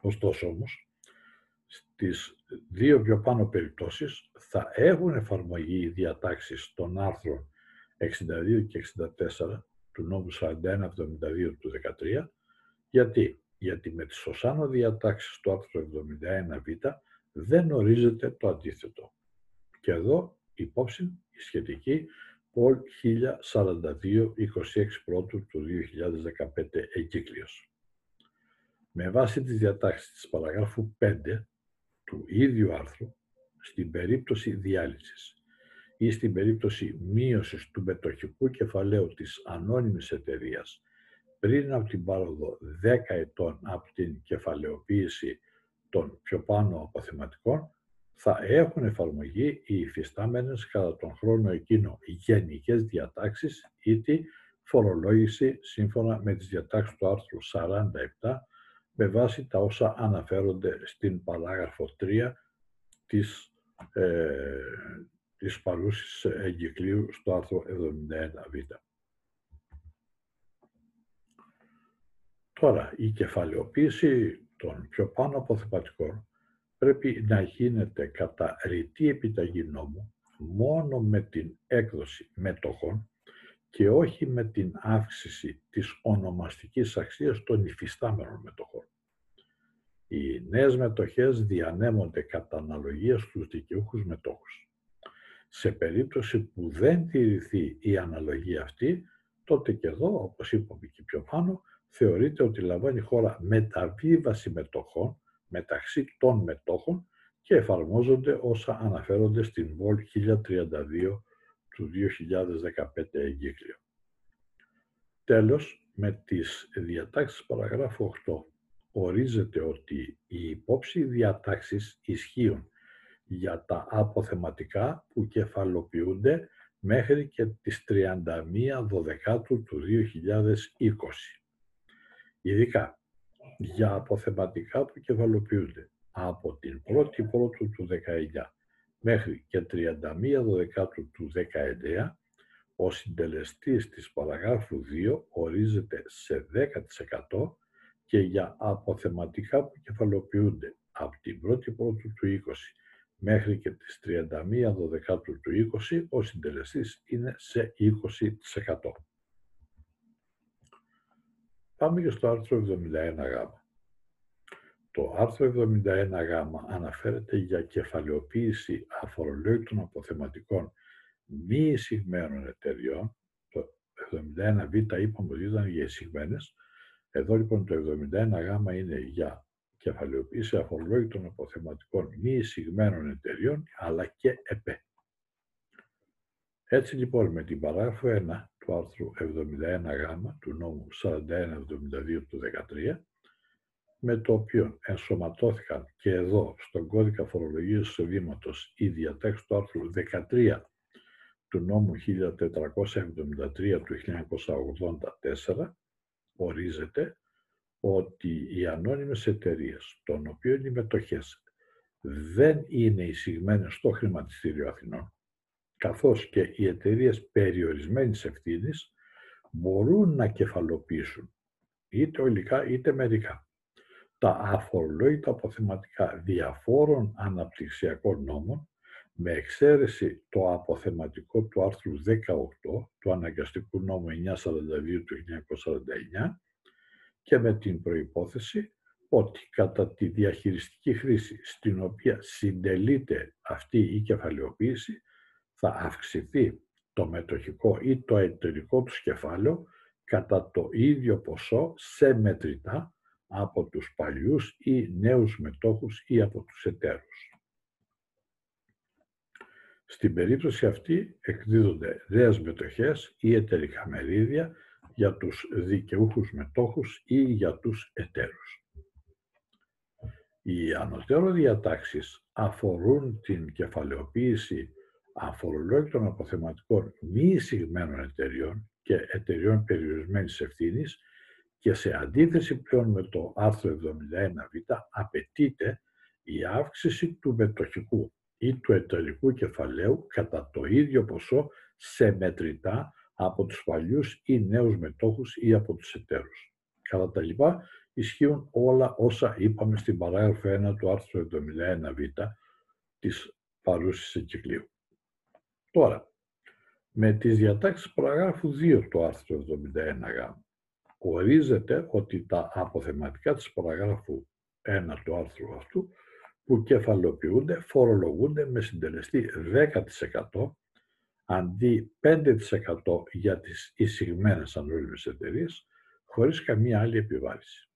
Ωστόσο όμως, στις δύο πιο πάνω περιπτώσεις θα έχουν εφαρμογή οι διατάξεις των άρθρων 62 και 64 του νόμου 4172 του 2013, γιατί, γιατί με τις οσάνω διατάξεις του άρθρου 71β δεν ορίζεται το αντίθετο. Και εδώ υπόψη η σχετική Πολ 1042 26 πρώτου του 2015 εγκύκλειος. Με βάση τις διατάξεις της παραγράφου 5 του ίδιου άρθρου, στην περίπτωση διάλυσης ή στην περίπτωση μείωσης του μετοχικού κεφαλαίου της ανώνυμης εταιρείας πριν από την πάροδο 10 ετών από την κεφαλαιοποίηση των πιο πάνω αποθεματικών, θα έχουν εφαρμογή οι υφιστάμενες κατά τον χρόνο εκείνο γενικές διατάξεις ή τη φορολόγηση σύμφωνα με τις διατάξεις του άρθρου 47 με βάση τα όσα αναφέρονται στην παράγραφο 3 της, ε, της παρούσης εγκυκλίου στο άρθρο 71β. Τώρα, η κεφαλαιοποίηση των πιο πάνω αποθεματικών πρέπει να γίνεται κατά ρητή επιταγή νόμου μόνο με την έκδοση μετοχών και όχι με την αύξηση της ονομαστικής αξίας των υφιστάμενων μετοχών. Οι νέες μετοχές διανέμονται κατά αναλογία στους δικαιούχους μετόχους. Σε περίπτωση που δεν τηρηθεί η αναλογία αυτή, τότε και εδώ, όπως είπαμε και πιο πάνω, θεωρείται ότι λαμβάνει η χώρα μεταβίβαση μετοχών μεταξύ των μετόχων και εφαρμόζονται όσα αναφέρονται στην ΒΟΛ 1032 του 2015 εγκύκλιο. Τέλος, με τις διατάξεις παραγράφου 8 ορίζεται ότι οι υπόψη διατάξεις ισχύουν για τα αποθεματικά που κεφαλοποιούνται μέχρι και τις 31 Δωδεκάτου του 2020. Ειδικά για αποθεματικά που κεφαλοποιούνται από την 1η Πρώτου του 19 μέχρι και 31 Δεκάτου του 19, ο συντελεστής της παραγράφου 2 ορίζεται σε 10% και για αποθεματικά που κεφαλοποιούνται από την 1η Πρώτου του 20 μέχρι και τις 31 Δεκάτου του 20, ο συντελεστής είναι σε 20%. Πάμε και στο άρθρο 71 γ. Το άρθρο 71 γ αναφέρεται για κεφαλαιοποίηση αφορολόγητων αποθεματικών μη εισηγμένων εταιριών. Το 71β είπαμε ότι ήταν για εισηγμένες. Εδώ λοιπόν το 71 γ είναι για κεφαλαιοποίηση αφορολόγητων αποθεματικών μη εισηγμένων εταιριών αλλά και ΕΠΕ. Έτσι λοιπόν με την παράγραφο 1 του άρθρου 71 γ του νόμου 4172 του 2013, με το οποίο ενσωματώθηκαν και εδώ στον κώδικα φορολογίας εισοδήματος η διατάξη του άρθρου 13 του νόμου 1473 του 1984, ορίζεται ότι οι ανώνυμες εταιρείες, των οποίων οι μετοχές δεν είναι εισηγμένες στο χρηματιστήριο Αθηνών, καθώς και οι εταιρείες περιορισμένης ευθύνης μπορούν να κεφαλοποιήσουν είτε ολικά είτε μερικά τα αφορολόγητα αποθεματικά διαφόρων αναπτυξιακών νόμων με εξαίρεση το αποθεματικό του άρθρου 18 του αναγκαστικού νόμου 942 του 1949 και με την προϋπόθεση ότι κατά τη διαχειριστική χρήση στην οποία συντελείται αυτή η κεφαλαιοποίηση θα αυξηθεί το μετοχικό ή το εταιρικό τους κεφάλαιο κατά το ίδιο ποσό σε μετρητά από τους παλιούς ή νέους μετόχους ή από τους εταίρους. Στην περίπτωση αυτή εκδίδονται δέας μετοχές ή εταιρικά μερίδια για τους δικαιούχους μετόχους ή για τους εταίρους. Οι ανωτέρω διατάξεις αφορούν την κεφαλαιοποίηση αφορολόγητων αποθεματικών μη εισηγμένων εταιριών και εταιριών περιορισμένης ευθύνης και σε αντίθεση πλέον με το άρθρο 71β απαιτείται η αύξηση του μετοχικού ή του εταιρικού κεφαλαίου κατά το ίδιο ποσό σε μετρητά από τους παλιούς ή νέους μετόχους ή από τους εταίρους. Κατά τα λοιπά, ισχύουν όλα όσα είπαμε στην παράγραφο 1 του άρθρου 71β της παρούσης εγκυκλίου. Τώρα, με τις διατάξεις παραγράφου 2 του άρθρου 71γ, ορίζεται ότι τα αποθεματικά της παραγράφου 1 του άρθρου αυτού που κεφαλοποιούνται φορολογούνται με συντελεστή 10% αντί 5% για τις εισηγμένες ανώνυμες εταιρείες, χωρίς καμία άλλη επιβάρηση.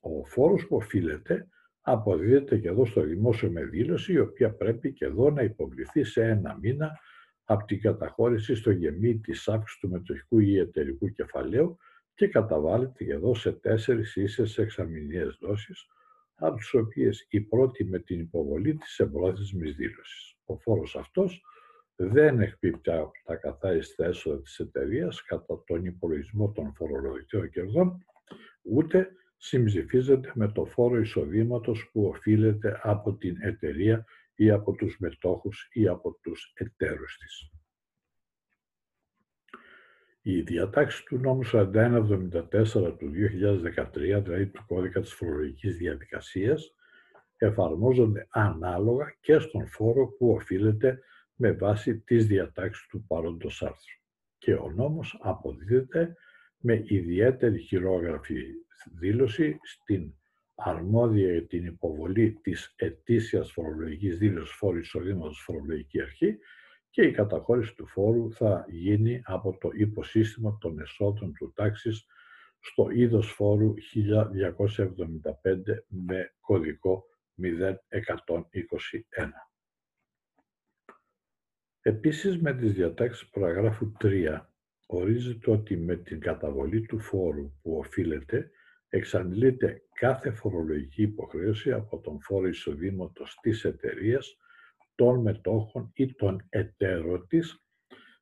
Ο φόρος που οφείλεται αποδίδεται και εδώ στο δημόσιο με δήλωση, η οποία πρέπει και εδώ να υποβληθεί σε ένα μήνα από την καταχώρηση στο γεμί της αύξησης του μετοχικού ή εταιρικού κεφαλαίου και καταβάλλεται εδώ σε τέσσερις ίσες εξαμηνίες δόσεις, από τις οποίες η πρώτη με την υποβολή της εμπρόθεσμης δήλωσης. Ο φόρος αυτός δεν εκπίπτει από τα καθάριστα έσοδα της εταιρείας κατά τον υπολογισμό των φορολογικών κερδών, ούτε συμψηφίζεται με το φόρο εισοδήματος που οφείλεται από την εταιρεία ή από τους μετόχους ή από τους εταίρους της. Η διατάξη του νόμου 4174 του 2013, δηλαδή του κώδικα της φορολογικής διαδικασίας, εφαρμόζονται ανάλογα και στον φόρο που οφείλεται με βάση τις διατάξεις του παρόντος άρθρου. Και ο νόμος αποδίδεται με ιδιαίτερη χειρόγραφη δήλωση στην αρμόδια για την υποβολή της ετήσιας φορολογικής δήλωσης φόρου εισοδήματος φορολογική αρχή και η καταχώρηση του φόρου θα γίνει από το υποσύστημα των εσόδων του τάξης στο είδος φόρου 1275 με κωδικό 0121. Επίσης με τις διατάξεις παραγράφου 3 ορίζεται ότι με την καταβολή του φόρου που οφείλεται εξαντλείται κάθε φορολογική υποχρέωση από τον φόρο εισοδήματος της εταιρείας, των μετόχων ή των εταίρων της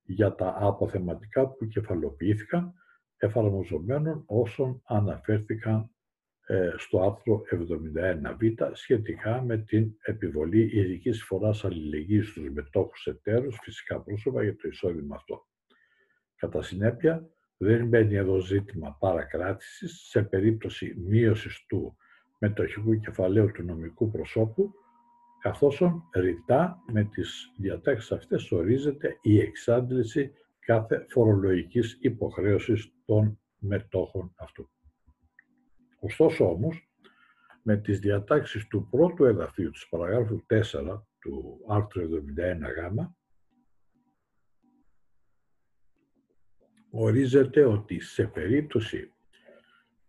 για τα αποθεματικά που κεφαλοποιήθηκαν εφαρμοζομένων όσων αναφέρθηκαν ε, στο άρθρο 71β σχετικά με την επιβολή ειδικής φοράς αλληλεγγύης στους μετόχους εταίρους, φυσικά πρόσωπα για το εισόδημα αυτό. Κατά συνέπεια, δεν μπαίνει εδώ ζήτημα παρακράτησης σε περίπτωση μείωσης του μετοχικού κεφαλαίου του νομικού προσώπου, καθώς ρητά με τις διατάξεις αυτές ορίζεται η εξάντληση κάθε φορολογικής υποχρέωσης των μετόχων αυτού. Ωστόσο όμως, με τις διατάξεις του πρώτου εδαφείου της παραγράφου 4 του άρθρου 71 γ, ορίζεται ότι σε περίπτωση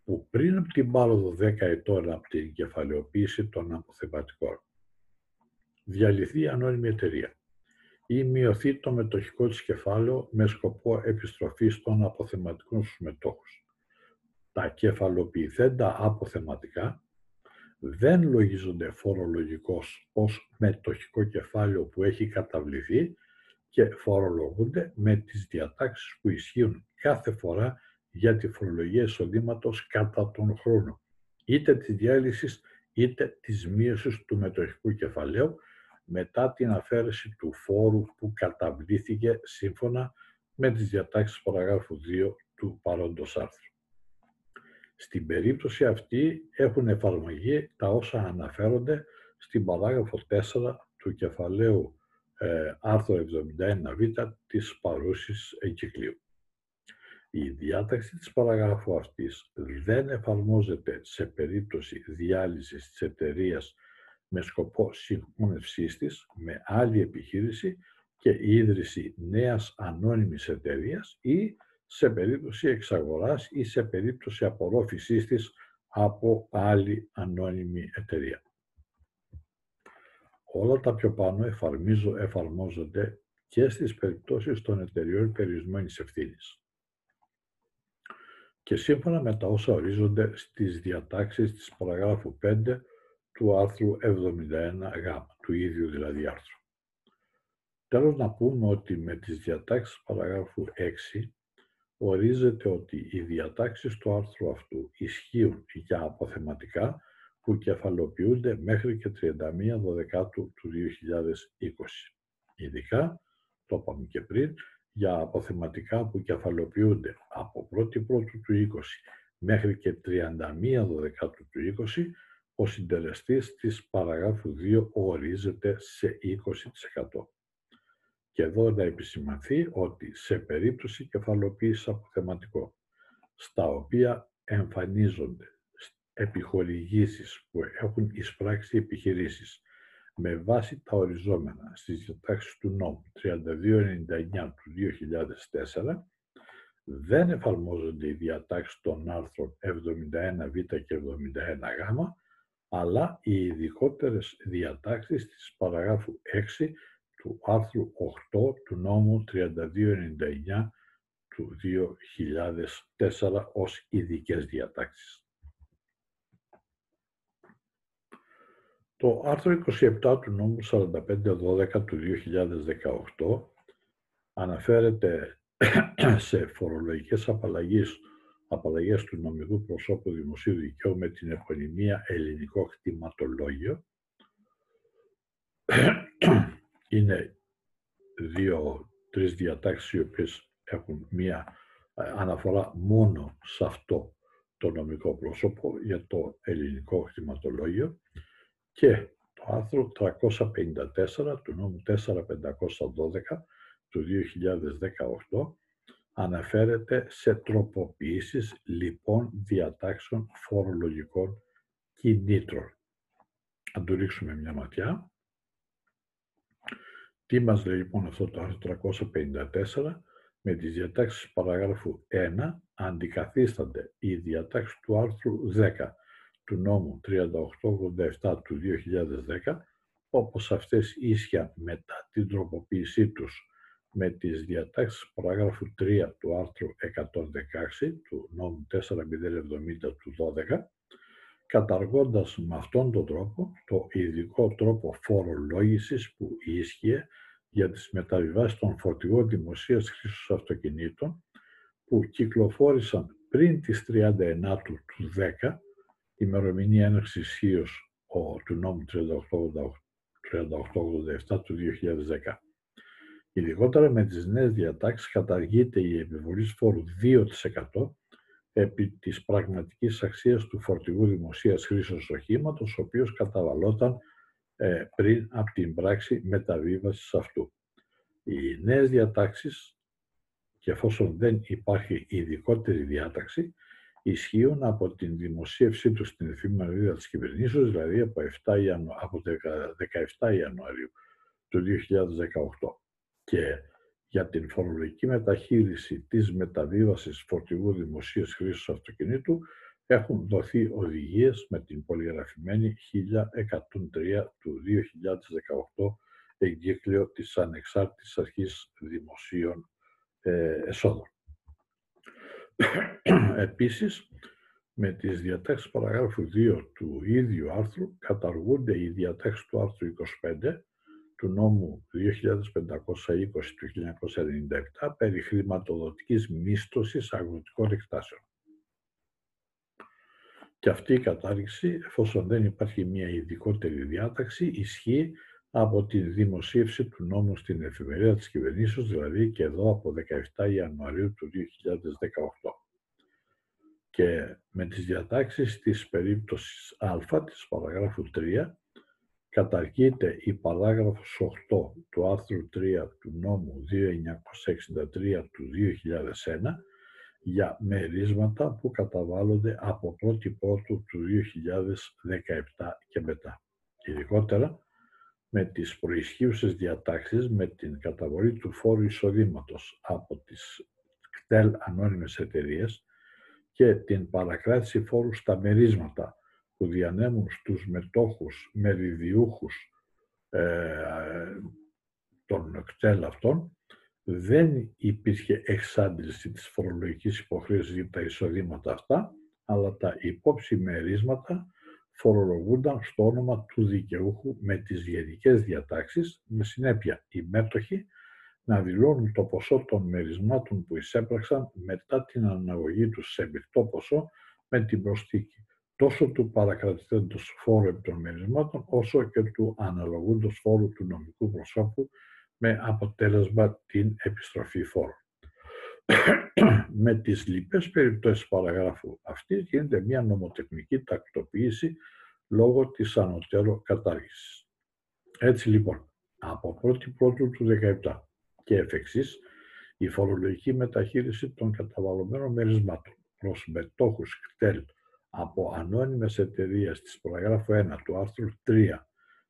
που πριν από την πάροδο 10 ετών από την κεφαλαιοποίηση των αποθεματικών διαλυθεί η ανώνυμη εταιρεία ή μειωθεί το μετοχικό της κεφάλαιο με σκοπό επιστροφής των αποθεματικών στους μετόχους. Τα κεφαλοποιηθέντα αποθεματικά δεν λογίζονται φορολογικώς ως μετοχικό κεφάλαιο που έχει καταβληθεί και φορολογούνται με τις διατάξεις που ισχύουν κάθε φορά για τη φορολογία εισοδήματος κατά τον χρόνο, είτε της διάλυσης είτε της μείωσης του μετοχικού κεφαλαίου μετά την αφαίρεση του φόρου που καταβλήθηκε σύμφωνα με τις διατάξεις παραγράφου 2 του παρόντος άρθρου. Στην περίπτωση αυτή έχουν εφαρμογή τα όσα αναφέρονται στην παράγραφο 4 του κεφαλαίου ε, άρθρο 71β της παρούσης εγκυκλίου. Η διάταξη της παραγράφου αυτής δεν εφαρμόζεται σε περίπτωση διάλυσης της εταιρείας με σκοπό συγχώνευσής της με άλλη επιχείρηση και ίδρυση νέας ανώνυμης εταιρείας ή σε περίπτωση εξαγοράς ή σε περίπτωση απορρόφησής της από άλλη ανώνυμη εταιρεία. Όλα τα πιο πάνω εφαρμόζονται και στις περιπτώσεις των εταιριών περιορισμένης ευθύνης. Και σύμφωνα με τα όσα ορίζονται στις διατάξεις της παραγράφου 5 του άρθρου 71 γ, του ίδιου δηλαδή άρθρου. Τέλος να πούμε ότι με τις διατάξεις παραγράφου 6 ορίζεται ότι οι διατάξεις του άρθρου αυτού ισχύουν για αποθεματικά που κεφαλοποιούνται μέχρι και 31 Δεκάτου του 2020. Ειδικά, το είπαμε και πριν, για αποθεματικά που κεφαλοποιούνται από 1η Πρώτου του 20 μέχρι και 31 Δεκάτου του 20, ο συντελεστής της παραγράφου 2 ορίζεται σε 20%. Και εδώ να επισημανθεί ότι σε περίπτωση κεφαλοποίησης αποθεματικών, στα οποία εμφανίζονται επιχορηγήσεις που έχουν εισπράξει επιχειρήσεις με βάση τα οριζόμενα στις διατάξεις του νόμου 3299 του 2004, δεν εφαρμόζονται οι διατάξεις των άρθρων 71β και 71γ, αλλά οι ειδικότερες διατάξεις της παραγράφου 6 του άρθρου 8 του νόμου 3299 του 2004 ως ειδικές διατάξεις. Το άρθρο 27 του νόμου 4512 του 2018 αναφέρεται σε φορολογικές απαλλαγές, απαλλαγές του νομικού προσώπου δημοσίου δικαίου με την επωνυμία ελληνικό κτηματολόγιο. Είναι δύο-τρεις διατάξεις οι οποίες έχουν μία ε, αναφορά μόνο σε αυτό το νομικό πρόσωπο για το ελληνικό κτηματολόγιο και το άρθρο 354 του νόμου 4512 του 2018 αναφέρεται σε τροποποιήσεις λοιπόν διατάξεων φορολογικών κινήτρων. Αν του ρίξουμε μια ματιά. Τι μας λέει λοιπόν αυτό το άρθρο 354 με τις διατάξεις παραγράφου 1 αντικαθίστανται οι διατάξεις του άρθρου 10 του νόμου 3887 του 2010, όπως αυτές ίσια μετά την τροποποίησή τους με τις διατάξεις παράγραφου 3 του άρθρου 116 του νόμου 4070 του 12, καταργώντας με αυτόν τον τρόπο το ειδικό τρόπο φορολόγησης που ίσχυε για τις μεταβιβάσεις των φορτηγών δημοσίας χρήσης αυτοκινήτων που κυκλοφόρησαν πριν τις 39 του 10 ημερομηνία έναρξης ισχύως του νόμου 3887 του 2010. Ειδικότερα με τις νέες διατάξεις καταργείται η επιβολή φόρου 2% επί της πραγματικής αξίας του φορτηγού δημοσίας χρήσεως οχήματος, ο οποίος καταβαλόταν ε, πριν από την πράξη μεταβίβασης αυτού. Οι νέες διατάξεις, και εφόσον δεν υπάρχει ειδικότερη διάταξη, ισχύουν από την δημοσίευσή τους στην εφημερίδα της κυβερνήσεως, δηλαδή από, 7 Ιανου... από 17 Ιανουαρίου του 2018. Και για την φορολογική μεταχείριση της μεταβίβασης φορτηγού δημοσίας χρήσης αυτοκινήτου έχουν δοθεί οδηγίες με την πολυγραφημένη 1103 του 2018 εγκύκλιο της Ανεξάρτητης Αρχής Δημοσίων ε, Εσόδων. Επίσης, με τις διατάξεις παραγράφου 2 του ίδιου άρθρου καταργούνται οι διατάξεις του άρθρου 25 του νόμου 2520 του 1997 περί χρηματοδοτικής μίσθωσης αγροτικών εκτάσεων. Και αυτή η κατάργηση, εφόσον δεν υπάρχει μια ειδικότερη διάταξη, ισχύει από τη δημοσίευση του νόμου στην εφημερίδα της κυβερνήσεως, δηλαδή και εδώ από 17 Ιανουαρίου του 2018. Και με τις διατάξεις της περίπτωσης Α, της παραγράφου 3, καταργείται η παράγραφος 8 του άρθρου 3 του νόμου 2963 του 2001 για μερίσματα που καταβάλλονται από 1η Πρώτου του 2017 και μετά. Ειδικότερα, με τις προισχύουσες διατάξεις με την καταβολή του φόρου εισοδήματος από τις κτέλ ανώνυμες εταιρείες και την παρακράτηση φόρου στα μερίσματα που διανέμουν στους μετόχους μεριδιούχους ε, των κτέλ αυτών, δεν υπήρχε εξάντληση της φορολογικής υποχρέωσης για τα εισοδήματα αυτά, αλλά τα υπόψη μερίσματα φορολογούνταν στο όνομα του δικαιούχου με τις γενικές διατάξεις, με συνέπεια οι μέτοχοι να δηλώνουν το ποσό των μερισμάτων που εισέπραξαν μετά την αναγωγή τους σε μεικτό ποσό με την προσθήκη τόσο του παρακρατητέντος φόρου επί των μερισμάτων, όσο και του αναλογούντος φόρου του νομικού προσώπου με αποτέλεσμα την επιστροφή φόρου. Με τις λοιπές περιπτώσεις παραγράφου αυτή γίνεται μια νομοτεχνική τακτοποίηση λόγω της ανωτέρω κατάργησης. Έτσι λοιπόν, από 1η Πρώτου του 2017 και εφ' εξής, η φορολογική μεταχείριση των καταβαλλομένων μερισμάτων προς μετόχους κτέλ από ανώνυμες εταιρείες της παραγράφου 1 του άρθρου 3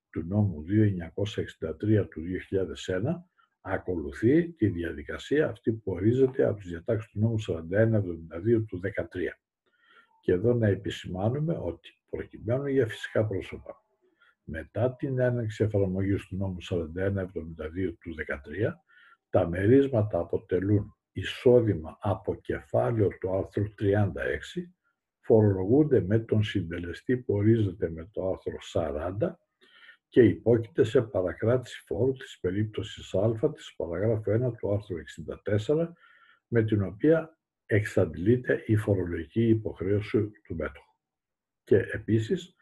του νόμου 2963 του 2001 ακολουθεί τη διαδικασία αυτή που ορίζεται από τις διατάξεις του νόμου 4172 του 2013. Και εδώ να επισημάνουμε ότι προκειμένου για φυσικά πρόσωπα μετά την έναρξη εφαρμογής του νόμου 4172 του 2013, τα μερίσματα αποτελούν εισόδημα από κεφάλαιο του άρθρου 36 φορολογούνται με τον συντελεστή που ορίζεται με το άρθρο 40 και υπόκειται σε παρακράτηση φόρου της περίπτωσης α της παραγράφου 1 του άρθρου 64 με την οποία εξαντλείται η φορολογική υποχρέωση του μέτοχου. Και επίσης,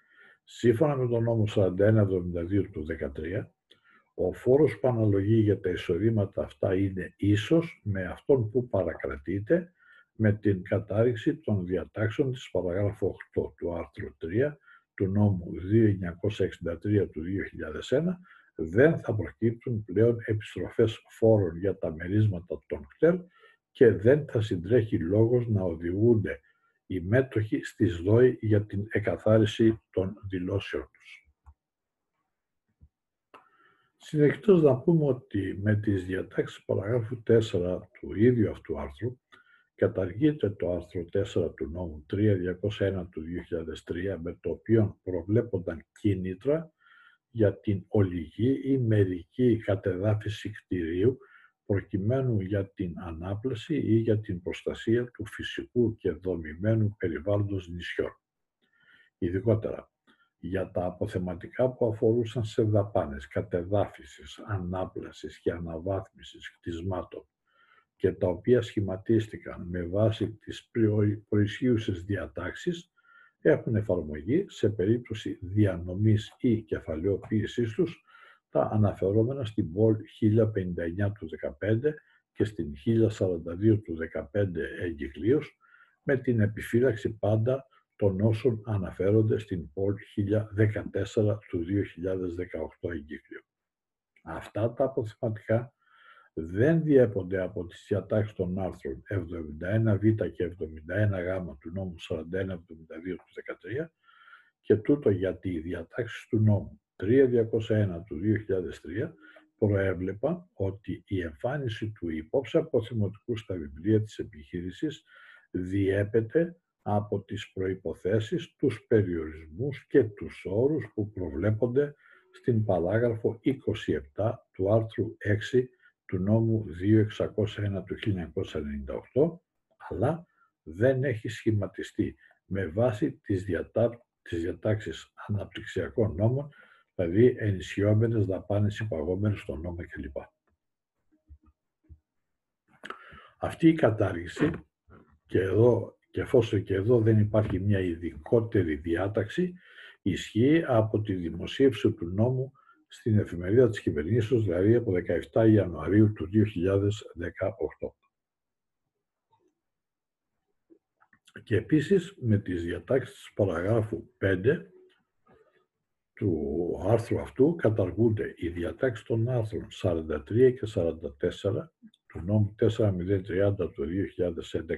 σύμφωνα με τον νόμο 4172 του 2013, ο φόρος που αναλογεί για τα εισοδήματα αυτά είναι ίσος με αυτόν που παρακρατείται με την κατάρριξη των διατάξεων της παραγράφου 8 του άρθρου 3 του νόμου 2963 του 2001 δεν θα προκύπτουν πλέον επιστροφές φόρων για τα μερίσματα των κτέλ και δεν θα συντρέχει λόγος να οδηγούνται οι μέτοχοι στις ΔΟΗ για την εκαθάριση των δηλώσεων τους. Συνεχίζοντας να πούμε ότι με τις διατάξεις παραγράφου 4 του ίδιου αυτού άρθρου καταργείται το άρθρο 4 του νόμου 3201 του 2003 με το οποίο προβλέπονταν κίνητρα για την ολιγή ή μερική κατεδάφιση κτηρίου προκειμένου για την ανάπλαση ή για την προστασία του φυσικού και δομημένου περιβάλλοντος νησιών. Ειδικότερα, για τα αποθεματικά που αφορούσαν σε δαπάνες κατεδάφισης, ανάπλασης και αναβάθμισης κτισμάτων και τα οποία σχηματίστηκαν με βάση τις προισχύουσες διατάξεις έχουν εφαρμογή σε περίπτωση διανομής ή κεφαλαιοποίησής τους τα αναφερόμενα στην ΠΟΛ 1059 του 2015 και στην 1042 του 2015 εγκυκλίως με την επιφύλαξη πάντα των όσων αναφέρονται στην ΠΟΛ 1014 του 2018 εγκύκλιο. Αυτά τα αποθεματικά δεν διέπονται από τις διατάξεις των άρθρων 71β και 71γ του νόμου 4172 του 2013 και τούτο γιατί οι διατάξεις του νόμου 3201 του 2003 προέβλεπαν ότι η εμφάνιση του υπόψη αποθυμωτικού στα βιβλία της επιχείρησης διέπεται από τις προϋποθέσεις, τους περιορισμούς και τους όρους που προβλέπονται στην παράγραφο 27 του άρθρου 6 του νόμου 2601 του 1998, αλλά δεν έχει σχηματιστεί με βάση τις, διατά... τις διατάξεις αναπτυξιακών νόμων, δηλαδή ενισχυόμενες δαπάνες υπαγόμενες στον νόμο κλπ. Αυτή η κατάργηση, και, εδώ, και εφόσον και εδώ δεν υπάρχει μια ειδικότερη διάταξη, ισχύει από τη δημοσίευση του νόμου στην εφημερίδα της κυβερνήσεως, δηλαδή από 17 Ιανουαρίου του 2018. Και επίσης με τις διατάξεις της παραγράφου 5 του άρθρου αυτού καταργούνται οι διατάξεις των άρθρων 43 και 44 του νόμου 4030 του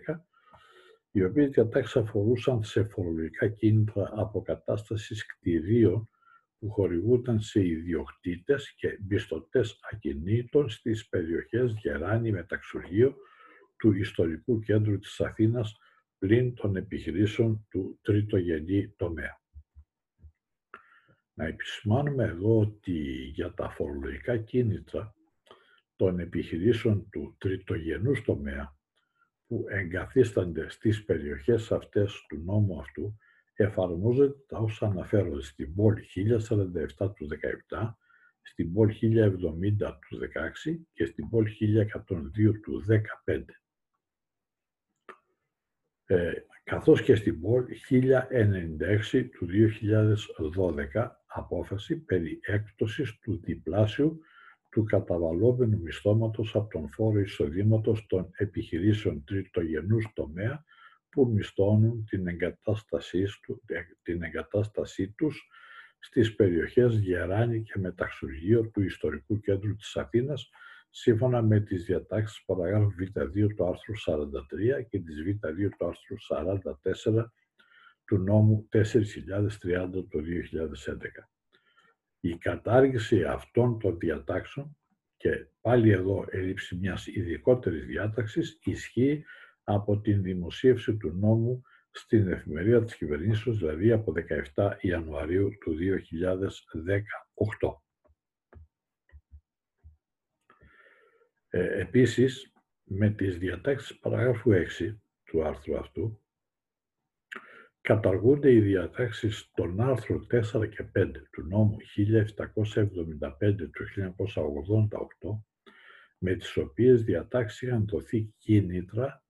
2011 οι οποίες διατάξεις αφορούσαν σε φορολογικά κίνητρα αποκατάστασης κτηρίων που χορηγούνταν σε ιδιοκτήτες και μπιστοτές ακινήτων στις περιοχές Γεράνη Μεταξουργείο του Ιστορικού Κέντρου της Αθήνας πλην των επιχειρήσεων του τρίτογενή τομέα. Να επισημάνουμε εδώ ότι για τα φορολογικά κίνητρα των επιχειρήσεων του τριτογενούς τομέα που εγκαθίστανται στις περιοχές αυτές του νόμου αυτού εφαρμόζεται τα όσα αναφέρονται στην πόλη 1047 του 17, στην πόλη 1070 του 16 και στην πόλη 1102 του 15. Ε, καθώς και στην πόλη 1096 του 2012 απόφαση περί έκπτωσης του διπλάσιου του καταβαλλόμενου μισθώματος από τον φόρο εισοδήματος των επιχειρήσεων τριτογενούς τομέα που μισθώνουν την εγκατάστασή, του, ε, την εγκατάστασή τους στις περιοχές Γεράνη και Μεταξουργείο του Ιστορικού Κέντρου της Αθήνας σύμφωνα με τις διατάξεις παραγράφου Β2 του άρθρου 43 και της Β2 του άρθρου 44 του νόμου 4030 του 2011. Η κατάργηση αυτών των διατάξεων και πάλι εδώ έλλειψη μιας ειδικότερης διάταξης ισχύει από την δημοσίευση του νόμου στην εφημερίδα της κυβερνήσεως, δηλαδή από 17 Ιανουαρίου του 2018. Ε, επίσης, με τις διατάξεις παραγράφου 6 του άρθρου αυτού, καταργούνται οι διατάξεις των άρθρων 4 και 5 του νόμου 1775 του 1988, με τις οποίες διατάξεις είχαν δοθεί κίνητρα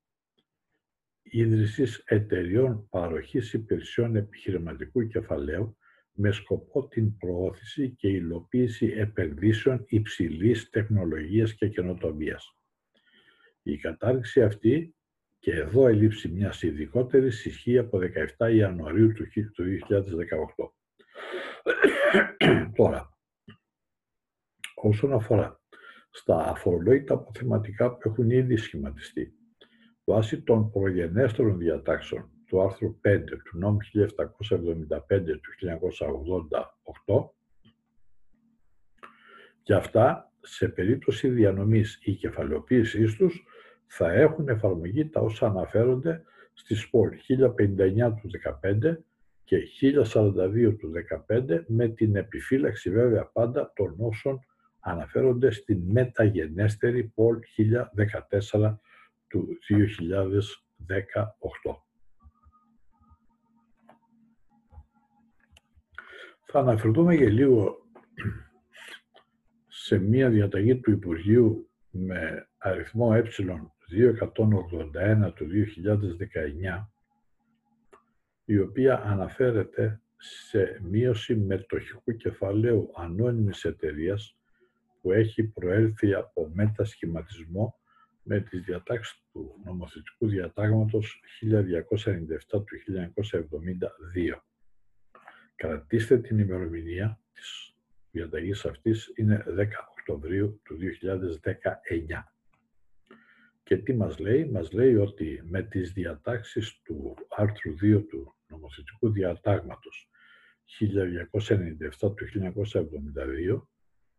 ίδρυσης εταιριών παροχής υπηρεσιών επιχειρηματικού κεφαλαίου με σκοπό την προώθηση και υλοποίηση επενδύσεων υψηλής τεχνολογίας και καινοτομίας. Η κατάρριξη αυτή και εδώ ελείψει μια ειδικότερη ισχύει από 17 Ιανουαρίου του 2018. Τώρα, όσον αφορά στα αφορολόγητα αποθεματικά που έχουν ήδη σχηματιστεί, βάσει των προγενέστερων διατάξεων του άρθρου 5 του νόμου 1775 του 1988 και αυτά σε περίπτωση διανομής ή κεφαλαιοποίησής τους θα έχουν εφαρμογή τα όσα αναφέρονται στις πόλεις 1059 του 15 και 1042 του 15 με την επιφύλαξη βέβαια πάντα των όσων αναφέρονται στην μεταγενέστερη πόλη 1014 του 2018. Θα αναφερθούμε για λίγο σε μία διαταγή του Υπουργείου με αριθμό ε281 του 2019, η οποία αναφέρεται σε μείωση μετοχικού κεφαλαίου ανώνυμης εταιρείας που έχει προέλθει από μετασχηματισμό με τις διατάξεις του νομοθετικού διατάγματος 1297 του 1972. Κρατήστε την ημερομηνία της διαταγής αυτής, είναι 10 Οκτωβρίου του 2019. Και τι μας λέει, μας λέει ότι με τις διατάξεις του άρθρου 2 του νομοθετικού διατάγματος 1297 του 1972,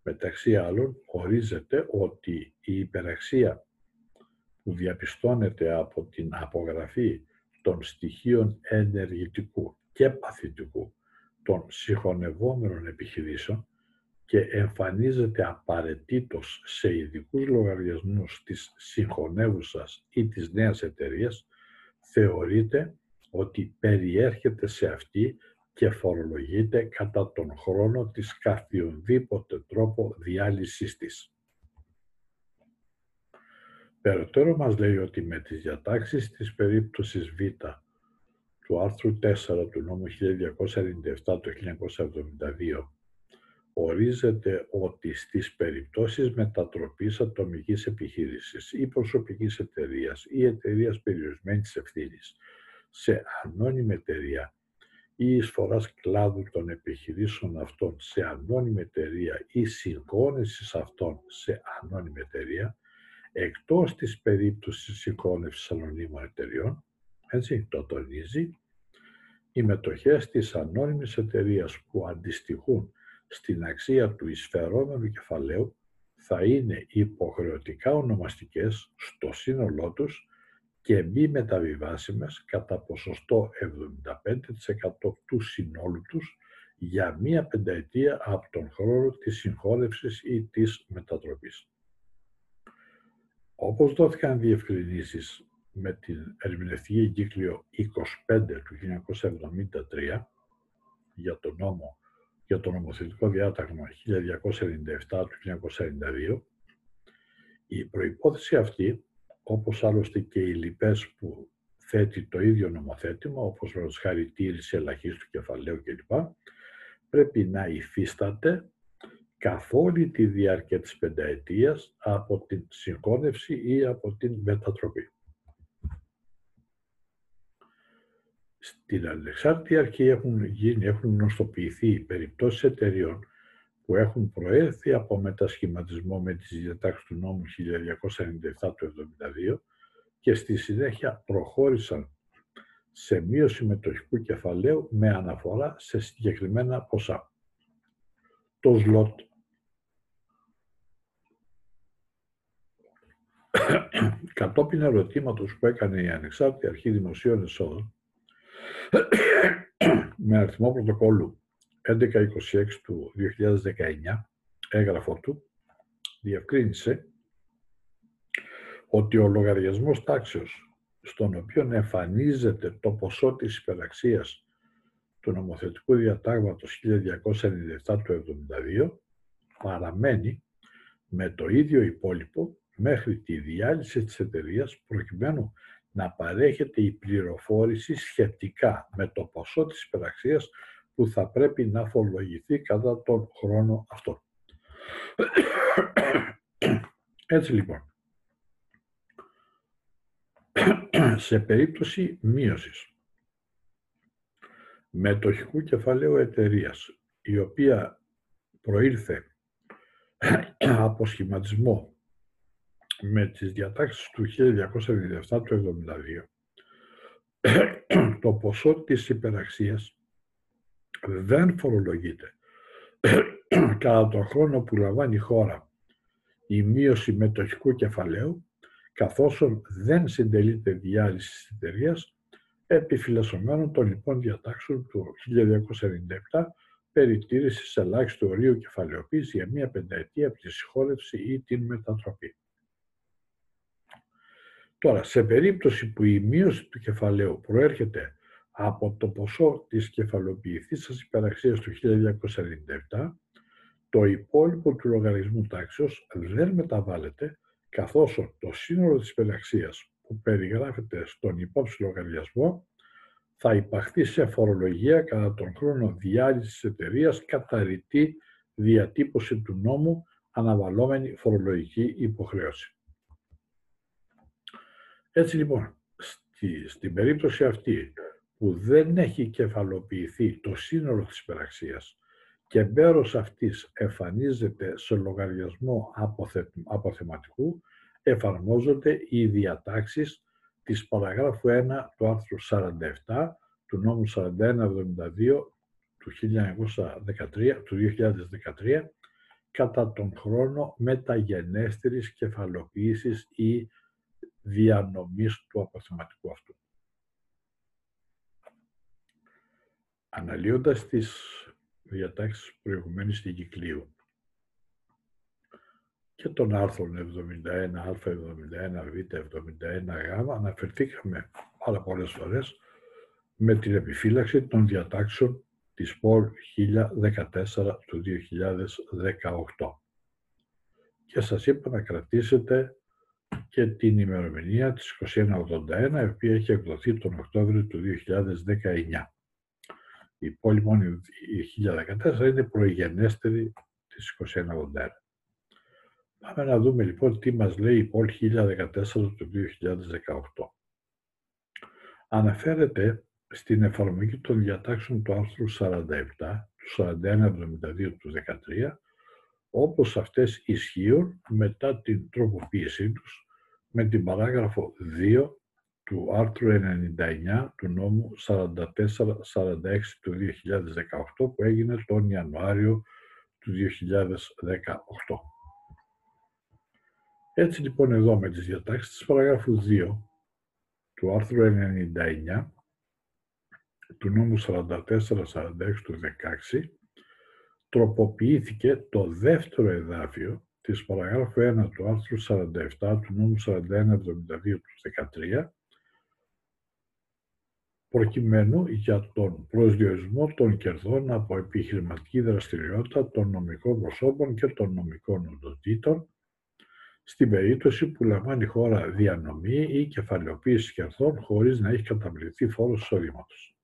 μεταξύ άλλων ορίζεται ότι η υπεραξία που διαπιστώνεται από την απογραφή των στοιχείων ενεργητικού και παθητικού των συγχωνευόμενων επιχειρήσεων και εμφανίζεται απαραίτητος σε ειδικούς λογαριασμούς της συγχωνεύουσας ή της νέας εταιρείας, θεωρείται ότι περιέρχεται σε αυτή και φορολογείται κατά τον χρόνο της καθιονδήποτε τρόπο διάλυσης της. Περαιτέρω μας λέει ότι με τις διατάξεις της περίπτωσης Β του άρθρου 4 του νόμου 1297 του 1972 ορίζεται ότι στις περιπτώσεις μετατροπής ατομικής επιχείρησης ή προσωπικής εταιρείας ή εταιρείας περιορισμένης ευθύνης σε ανώνυμη εταιρεία ή εισφοράς κλάδου των επιχειρήσεων αυτών σε ανώνυμη εταιρεία ή συγχώνεσης αυτών σε ανώνυμη εταιρεία, εκτός της περίπτωσης συγχώνευσης ανωνύμων εταιριών, έτσι το τονίζει, οι μετοχές της ανώνυμης εταιρείας που αντιστοιχούν στην αξία του εισφερόμενου κεφαλαίου θα είναι υποχρεωτικά ονομαστικές στο σύνολό τους και μη μεταβιβάσιμες κατά ποσοστό 75% του συνόλου τους για μία πενταετία από τον χρόνο της συγχώρευσης ή της μετατροπής. Όπως δόθηκαν διευκρινήσεις με την ερμηνευτική εγκύκλιο 25 του 1973 για τον νόμο για το νομοθετικό διάταγμα 1297 του 1942, η προϋπόθεση αυτή, όπως άλλωστε και οι λοιπές που θέτει το ίδιο νομοθέτημα, όπως με χάρη τήρηση ελαχίστου κεφαλαίου κλπ, πρέπει να υφίσταται καθ' όλη τη διάρκεια της πενταετίας από την συγχώνευση ή από την μετατροπή. Στην ανεξάρτητη αρχή έχουν γίνει, έχουν γνωστοποιηθεί περιπτώσεις εταιριών που έχουν προέρθει από μετασχηματισμό με τις διατάξεις του νόμου 1297 του 1972 και στη συνέχεια προχώρησαν σε μείωση μετοχικού κεφαλαίου με αναφορά σε συγκεκριμένα ποσά. Το ΣΛΟΤ κατόπιν ερωτήματος που έκανε η Ανεξάρτητη Αρχή Δημοσίων Εσόδων με αριθμό πρωτοκόλλου 1126 του 2019, έγγραφο του, διευκρίνησε ότι ο λογαριασμός τάξεως στον οποίο εμφανίζεται το ποσό της υπεραξίας του νομοθετικού διατάγματος 1297 του 72 παραμένει με το ίδιο υπόλοιπο μέχρι τη διάλυση της εταιρείας προκειμένου να παρέχεται η πληροφόρηση σχετικά με το ποσό της υπεραξίας που θα πρέπει να φορολογηθεί κατά τον χρόνο αυτό. Έτσι λοιπόν, σε περίπτωση μείωσης μετοχικού κεφαλαίου εταιρείας, η οποία προήλθε από σχηματισμό με τις διατάξεις του 1297 του 72 το ποσό της υπεραξίας δεν φορολογείται κατά τον χρόνο που λαμβάνει η χώρα η μείωση μετοχικού κεφαλαίου καθώς δεν συντελείται διάλυση της εταιρείας επιφυλασσομένων των λοιπόν διατάξεων του 1297 περί τήρησης ελάχιστου ορίου κεφαλαιοποίησης για μία πενταετία από τη συγχώρευση ή την μετατροπή. Τώρα, σε περίπτωση που η μείωση του κεφαλαίου προέρχεται από το ποσό της κεφαλοποιηθής σας υπεραξίας του 1297, το υπόλοιπο του λογαριασμού τάξεως δεν μεταβάλλεται, καθώς το σύνολο της υπεραξίας που περιγράφεται στον υπόψη λογαριασμό θα υπαχθεί σε φορολογία κατά τον χρόνο διάλυσης της εταιρείας κατά ρητή διατύπωση του νόμου αναβαλώμενη φορολογική υποχρέωση. Έτσι λοιπόν, στη, στην περίπτωση αυτή που δεν έχει κεφαλοποιηθεί το σύνολο της υπεραξίας και μέρος αυτής εμφανίζεται σε λογαριασμό αποθεματικού, εφαρμόζονται οι διατάξεις της παραγράφου 1 του άρθρου 47 του νόμου 4172 του 1913, του 2013 κατά τον χρόνο μεταγενέστερης κεφαλοποίησης ή διανομής του αποθεματικού αυτού. Αναλύοντας τις διατάξεις προηγουμένης κυκλίου και των άρθρων 71, Α71, Β71, Γ, αναφερθήκαμε πάρα πολλές φορές με την επιφύλαξη των διατάξεων της ΠΟΛ 1014 του 2018. Και σας είπα να κρατήσετε και την ημερομηνία της 2181, η οποία έχει εκδοθεί τον Οκτώβριο του 2019. Η πόλη μόνη 1014 είναι προηγενέστερη της 2181. Πάμε να δούμε λοιπόν τι μας λέει η πόλη 1014 του 2018. Αναφέρεται στην εφαρμογή των διατάξεων του άρθρου 47, του 4172 του 13, όπως αυτές ισχύουν μετά την τροποποίησή τους με την παράγραφο 2 του άρθρου 99 του νόμου 4446 του 2018 που έγινε τον Ιανουάριο του 2018. Έτσι λοιπόν εδώ με τις διατάξεις της παραγράφου 2 του άρθρου 99 του νόμου 4446 του 16 τροποποιήθηκε το δεύτερο εδάφιο της παραγράφου 1 του άρθρου 47 του νόμου 4172 του 13 προκειμένου για τον προσδιορισμό των κερδών από επιχειρηματική δραστηριότητα των νομικών προσώπων και των νομικών οντοτήτων στην περίπτωση που λαμβάνει η χώρα διανομή ή κεφαλαιοποίηση κερδών χωρίς να έχει καταβληθεί φόρος εισοδήματος.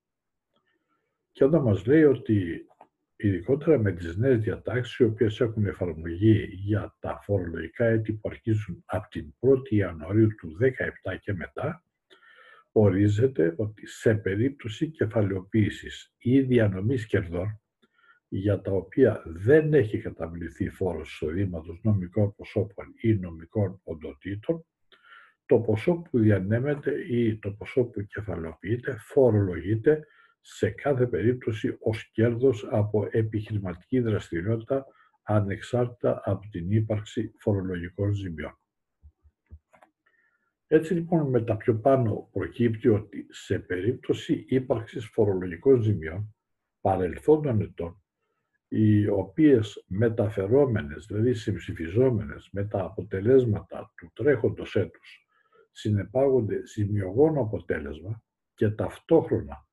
Και εδώ μας λέει ότι ειδικότερα με τις νέες διατάξεις οι οποίες έχουν εφαρμογή για τα φορολογικά έτη που αρχίζουν από την 1η Ιανουαρίου του 2017 και μετά, ορίζεται ότι σε περίπτωση κεφαλαιοποίησης ή διανομής κερδών για τα οποία δεν έχει καταβληθεί φόρος εισοδήματος νομικών προσώπων ή νομικών οντοτήτων, το ποσό που διανέμεται ή το ποσό που κεφαλαιοποιείται φορολογείται σε κάθε περίπτωση ως κέρδος από επιχειρηματική δραστηριότητα ανεξάρτητα από την ύπαρξη φορολογικών ζημιών. Έτσι λοιπόν με τα πιο πάνω προκύπτει ότι σε περίπτωση ύπαρξης φορολογικών ζημιών παρελθόντων ετών, οι οποίες μεταφερόμενες, δηλαδή συμψηφιζόμενες με τα αποτελέσματα του τρέχοντος έτους, συνεπάγονται ζημιογόνο αποτέλεσμα και ταυτόχρονα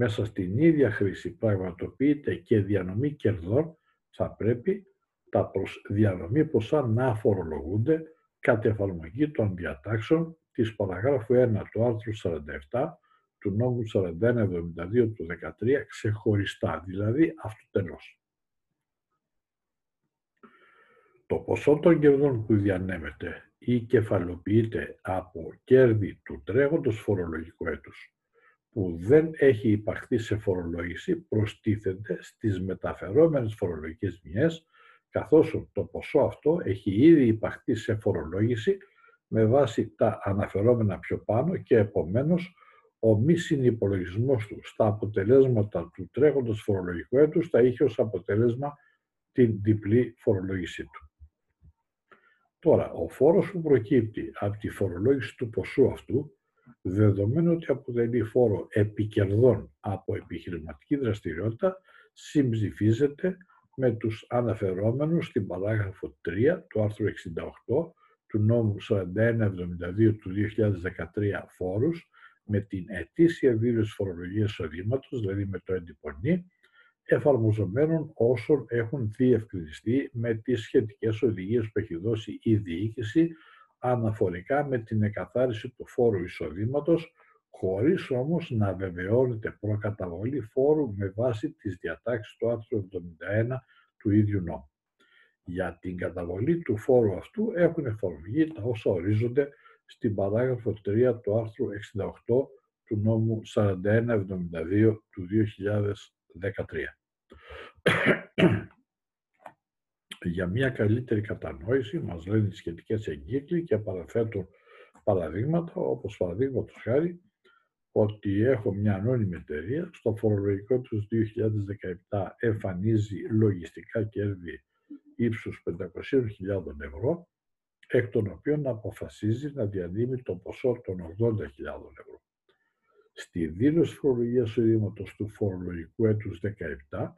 μέσα στην ίδια χρήση πραγματοποιείται και διανομή κερδών, θα πρέπει τα προς διανομή ποσά να φορολογούνται κατ' εφαρμογή των διατάξεων της παραγράφου 1 του άρθρου 47 του νόμου 4172 του 13 ξεχωριστά, δηλαδή αυτοτελώς. Το ποσό των κερδών που διανέμεται ή κεφαλοποιείται από κέρδη του τρέχοντος φορολογικού έτους που δεν έχει υπαρχθεί σε φορολόγηση προστίθεται στις μεταφερόμενες φορολογικές μιες καθώς το ποσό αυτό έχει ήδη υπαρχθεί σε φορολόγηση με βάση τα αναφερόμενα πιο πάνω και επομένως ο μη συνυπολογισμός του στα αποτελέσματα του τρέχοντος φορολογικού έτους θα είχε ως αποτέλεσμα την διπλή φορολόγησή του. Τώρα, ο φόρος που προκύπτει από τη φορολόγηση του ποσού αυτού, δεδομένου ότι αποτελεί φόρο επικερδών από επιχειρηματική δραστηριότητα, συμψηφίζεται με τους αναφερόμενους στην παράγραφο 3 του άρθρου 68 του νόμου 4172 του 2013 φόρους με την ετήσια δήλωση φορολογίας εισοδήματος, δηλαδή με το εντυπωνή, εφαρμοζομένων όσων έχουν διευκρινιστεί με τις σχετικές οδηγίες που έχει δώσει η διοίκηση αναφορικά με την εκαθάριση του φόρου εισοδήματος, χωρίς όμως να βεβαιώνεται προκαταβολή φόρου με βάση τις διατάξεις του άρθρου 71 του ίδιου νόμου. Για την καταβολή του φόρου αυτού έχουν εφαρμογεί τα όσα ορίζονται στην παράγραφο 3 του άρθρου 68 του νόμου 4172 του 2013. Για μια καλύτερη κατανόηση μας λένε οι σχετικές εγκύκλοι και παραθέτουν παραδείγματα, όπως παραδείγματος χάρη ότι έχω μια ανώνυμη εταιρεία, στο φορολογικό τους 2017 εμφανίζει λογιστικά κέρδη ύψους 500.000 ευρώ, εκ των οποίων αποφασίζει να διανύμει το ποσό των 80.000 ευρώ. Στη δήλωση φορολογίας οδήματος του φορολογικού έτους 17,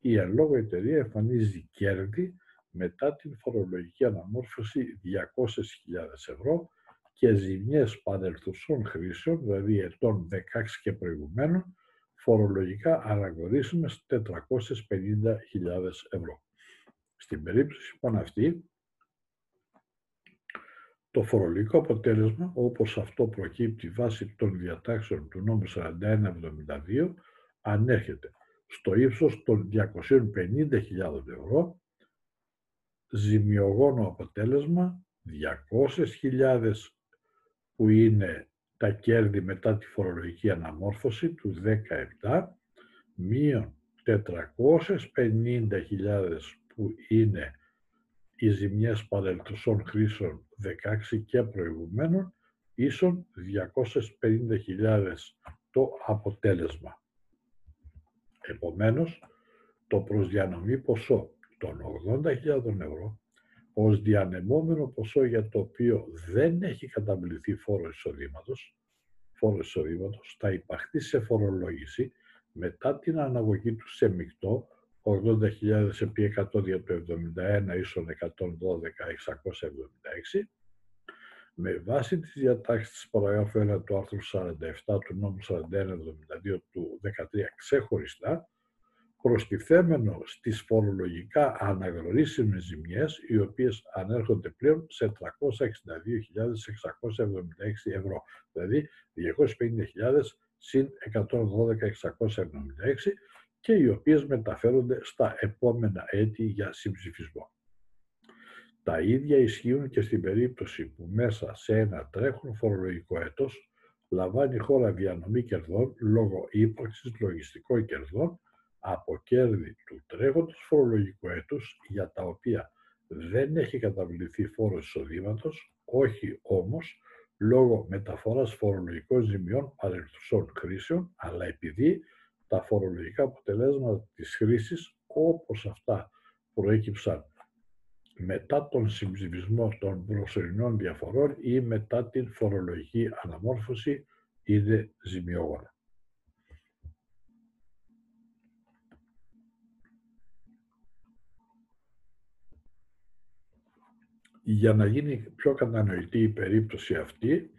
η αλόγω εταιρεία εμφανίζει κέρδη μετά την φορολογική αναμόρφωση 200.000 ευρώ και ζημιές παρελθουσών χρήσεων, δηλαδή ετών 16 και προηγουμένων, φορολογικά αναγνωρίσιμες 450.000 ευρώ. Στην περίπτωση λοιπόν αυτή, το φορολογικό αποτέλεσμα, όπως αυτό προκύπτει βάσει των διατάξεων του νόμου 4172, ανέρχεται στο ύψος των 250.000 ευρώ, ζημιογόνο αποτέλεσμα 200.000 που είναι τα κέρδη μετά τη φορολογική αναμόρφωση του 17, μείον 450.000 που είναι οι ζημιές παρελθουσών χρήσεων 16 και προηγουμένων, ίσον 250.000 το αποτέλεσμα. Επομένως, το προσδιανομή ποσό των 80.000 ευρώ ως διανεμόμενο ποσό για το οποίο δεν έχει καταβληθεί φόρο εισοδήματος, φόρο εισοδήματος θα υπαχθεί σε φορολόγηση μετά την αναγωγή του σε μεικτό 80.000 επί 100 για το 71 ίσον 112.676 με βάση τις διατάξεις της παραγράφου 1 του άρθρου 47 του νόμου 4172 του 13 ξεχωριστά προστιθέμενο στις φορολογικά αναγνωρίσιμες ζημιές, οι οποίες ανέρχονται πλέον σε 362.676 ευρώ, δηλαδή 250.000 συν 112.676 και οι οποίες μεταφέρονται στα επόμενα έτη για συμψηφισμό. Τα ίδια ισχύουν και στην περίπτωση που μέσα σε ένα τρέχον φορολογικό έτος λαμβάνει η χώρα διανομή κερδών λόγω ύπαρξης λογιστικών κερδών από κέρδη του τρέχοντος φορολογικού έτους για τα οποία δεν έχει καταβληθεί φόρος εισοδήματος, όχι όμως λόγω μεταφοράς φορολογικών ζημιών παρελθουσών χρήσεων, αλλά επειδή τα φορολογικά αποτελέσματα της χρήσης, όπως αυτά προέκυψαν μετά τον συμψηφισμό των προσωρινών διαφορών ή μετά την φορολογική αναμόρφωση, είναι ζημιόγονα. Για να γίνει πιο κατανοητή η περίπτωση αυτή,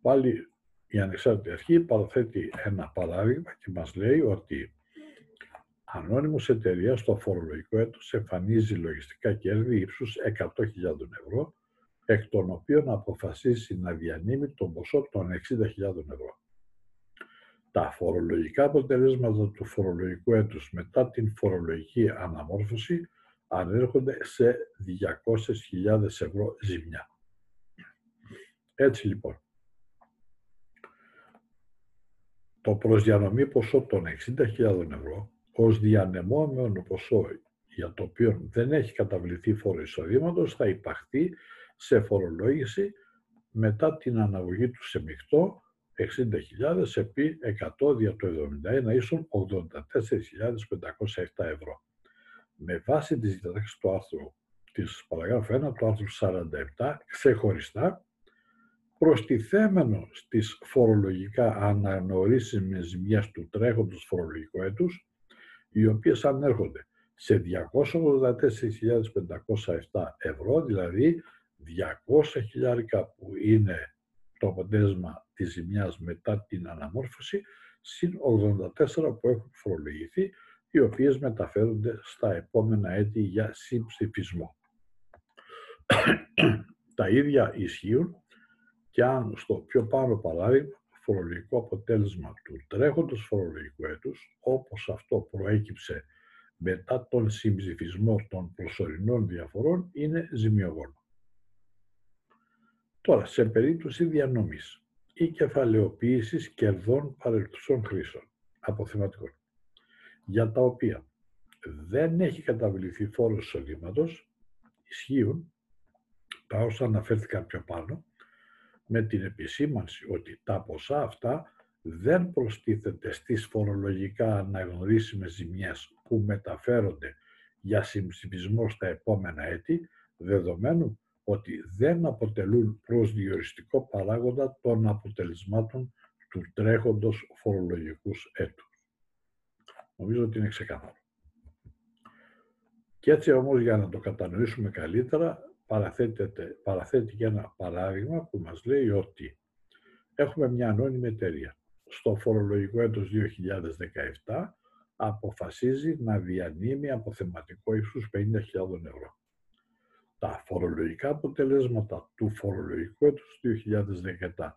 πάλι η ανεξάρτητη αρχή παραθέτει ένα παράδειγμα και μας λέει ότι ανώνυμος εταιρείας στο φορολογικό έτος εμφανίζει λογιστικά κέρδη ύψους 100.000 ευρώ, εκ των οποίων αποφασίσει να διανύμει τον ποσό των 60.000 ευρώ. Τα φορολογικά αποτελέσματα του φορολογικού έτους μετά την φορολογική αναμόρφωση ανέρχονται σε 200.000 ευρώ ζημιά. Έτσι λοιπόν, το προσδιανομή ποσό των 60.000 ευρώ ως διανεμόμενο ποσό για το οποίο δεν έχει καταβληθεί φόρο εισοδήματος θα υπαχθεί σε φορολόγηση μετά την αναγωγή του σε μεικτό 60.000 επί 100 δια το 71 ίσον 84.507 ευρώ με βάση τις διατάξεις του άρθρου της παραγράφου 1 του άρθρου 47 ξεχωριστά προστιθέμενο στις φορολογικά αναγνωρίσιμες ζημιές του τρέχοντος φορολογικού έτους, οι οποίες ανέρχονται σε 284.507 ευρώ, δηλαδή 200 χιλιάρικα που είναι το αποτέλεσμα της ζημιάς μετά την αναμόρφωση, συν 84 που έχουν φορολογηθεί, οι οποίες μεταφέρονται στα επόμενα έτη για συμψηφισμό. Τα ίδια ισχύουν και αν στο πιο πάνω παράδειγμα φορολογικό αποτέλεσμα του τρέχοντος φορολογικού έτους, όπως αυτό προέκυψε μετά τον συμψηφισμό των προσωρινών διαφορών, είναι ζημιογόνο. Τώρα, σε περίπτωση διανομής ή κεφαλαιοποίησης κερδών παρελθουσών χρήσεων, αποθεματικών για τα οποία δεν έχει καταβληθεί φόρος εισοδήματος, ισχύουν τα όσα αναφέρθηκαν πιο πάνω, με την επισήμανση ότι τα ποσά αυτά δεν προστίθεται στις φορολογικά αναγνωρίσιμες ζημιές που μεταφέρονται για συμψηφισμό στα επόμενα έτη, δεδομένου ότι δεν αποτελούν προσδιοριστικό παράγοντα των αποτελεσμάτων του τρέχοντος φορολογικούς έτους. Νομίζω ότι είναι ξεκάθαρο. Και έτσι όμως για να το κατανοήσουμε καλύτερα παραθέτει και ένα παράδειγμα που μας λέει ότι έχουμε μια ανώνυμη εταιρεία. Στο φορολογικό έτος 2017 αποφασίζει να διανύμει αποθεματικό ύψους 50.000 ευρώ. Τα φορολογικά αποτελέσματα του φορολογικού έτους 2017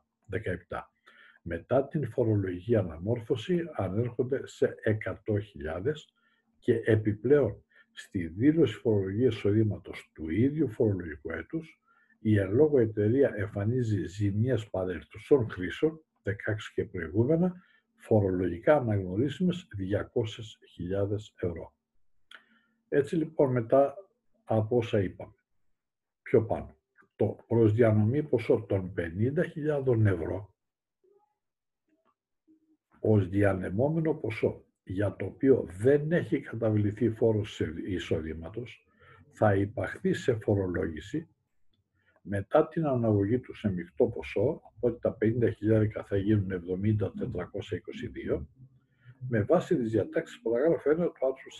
μετά την φορολογική αναμόρφωση ανέρχονται σε 100.000 και επιπλέον στη δήλωση φορολογίας εισοδήματος του ίδιου φορολογικού έτους η ελόγω εταιρεία εμφανίζει ζημιές παρελθουσών χρήσεων, 16 και προηγούμενα, φορολογικά αναγνωρίσιμες 200.000 ευρώ. Έτσι λοιπόν μετά από όσα είπαμε, πιο πάνω, το προσδιανομή ποσό των 50.000 ευρώ ως διανεμόμενο ποσό για το οποίο δεν έχει καταβληθεί φόρος εισοδήματος θα υπαχθεί σε φορολόγηση μετά την αναγωγή του σε μεικτό ποσό, οπότε τα 50.000 θα γίνουν 70.422, με βάση τις διατάξεις παραγράφου 1 του άρθρου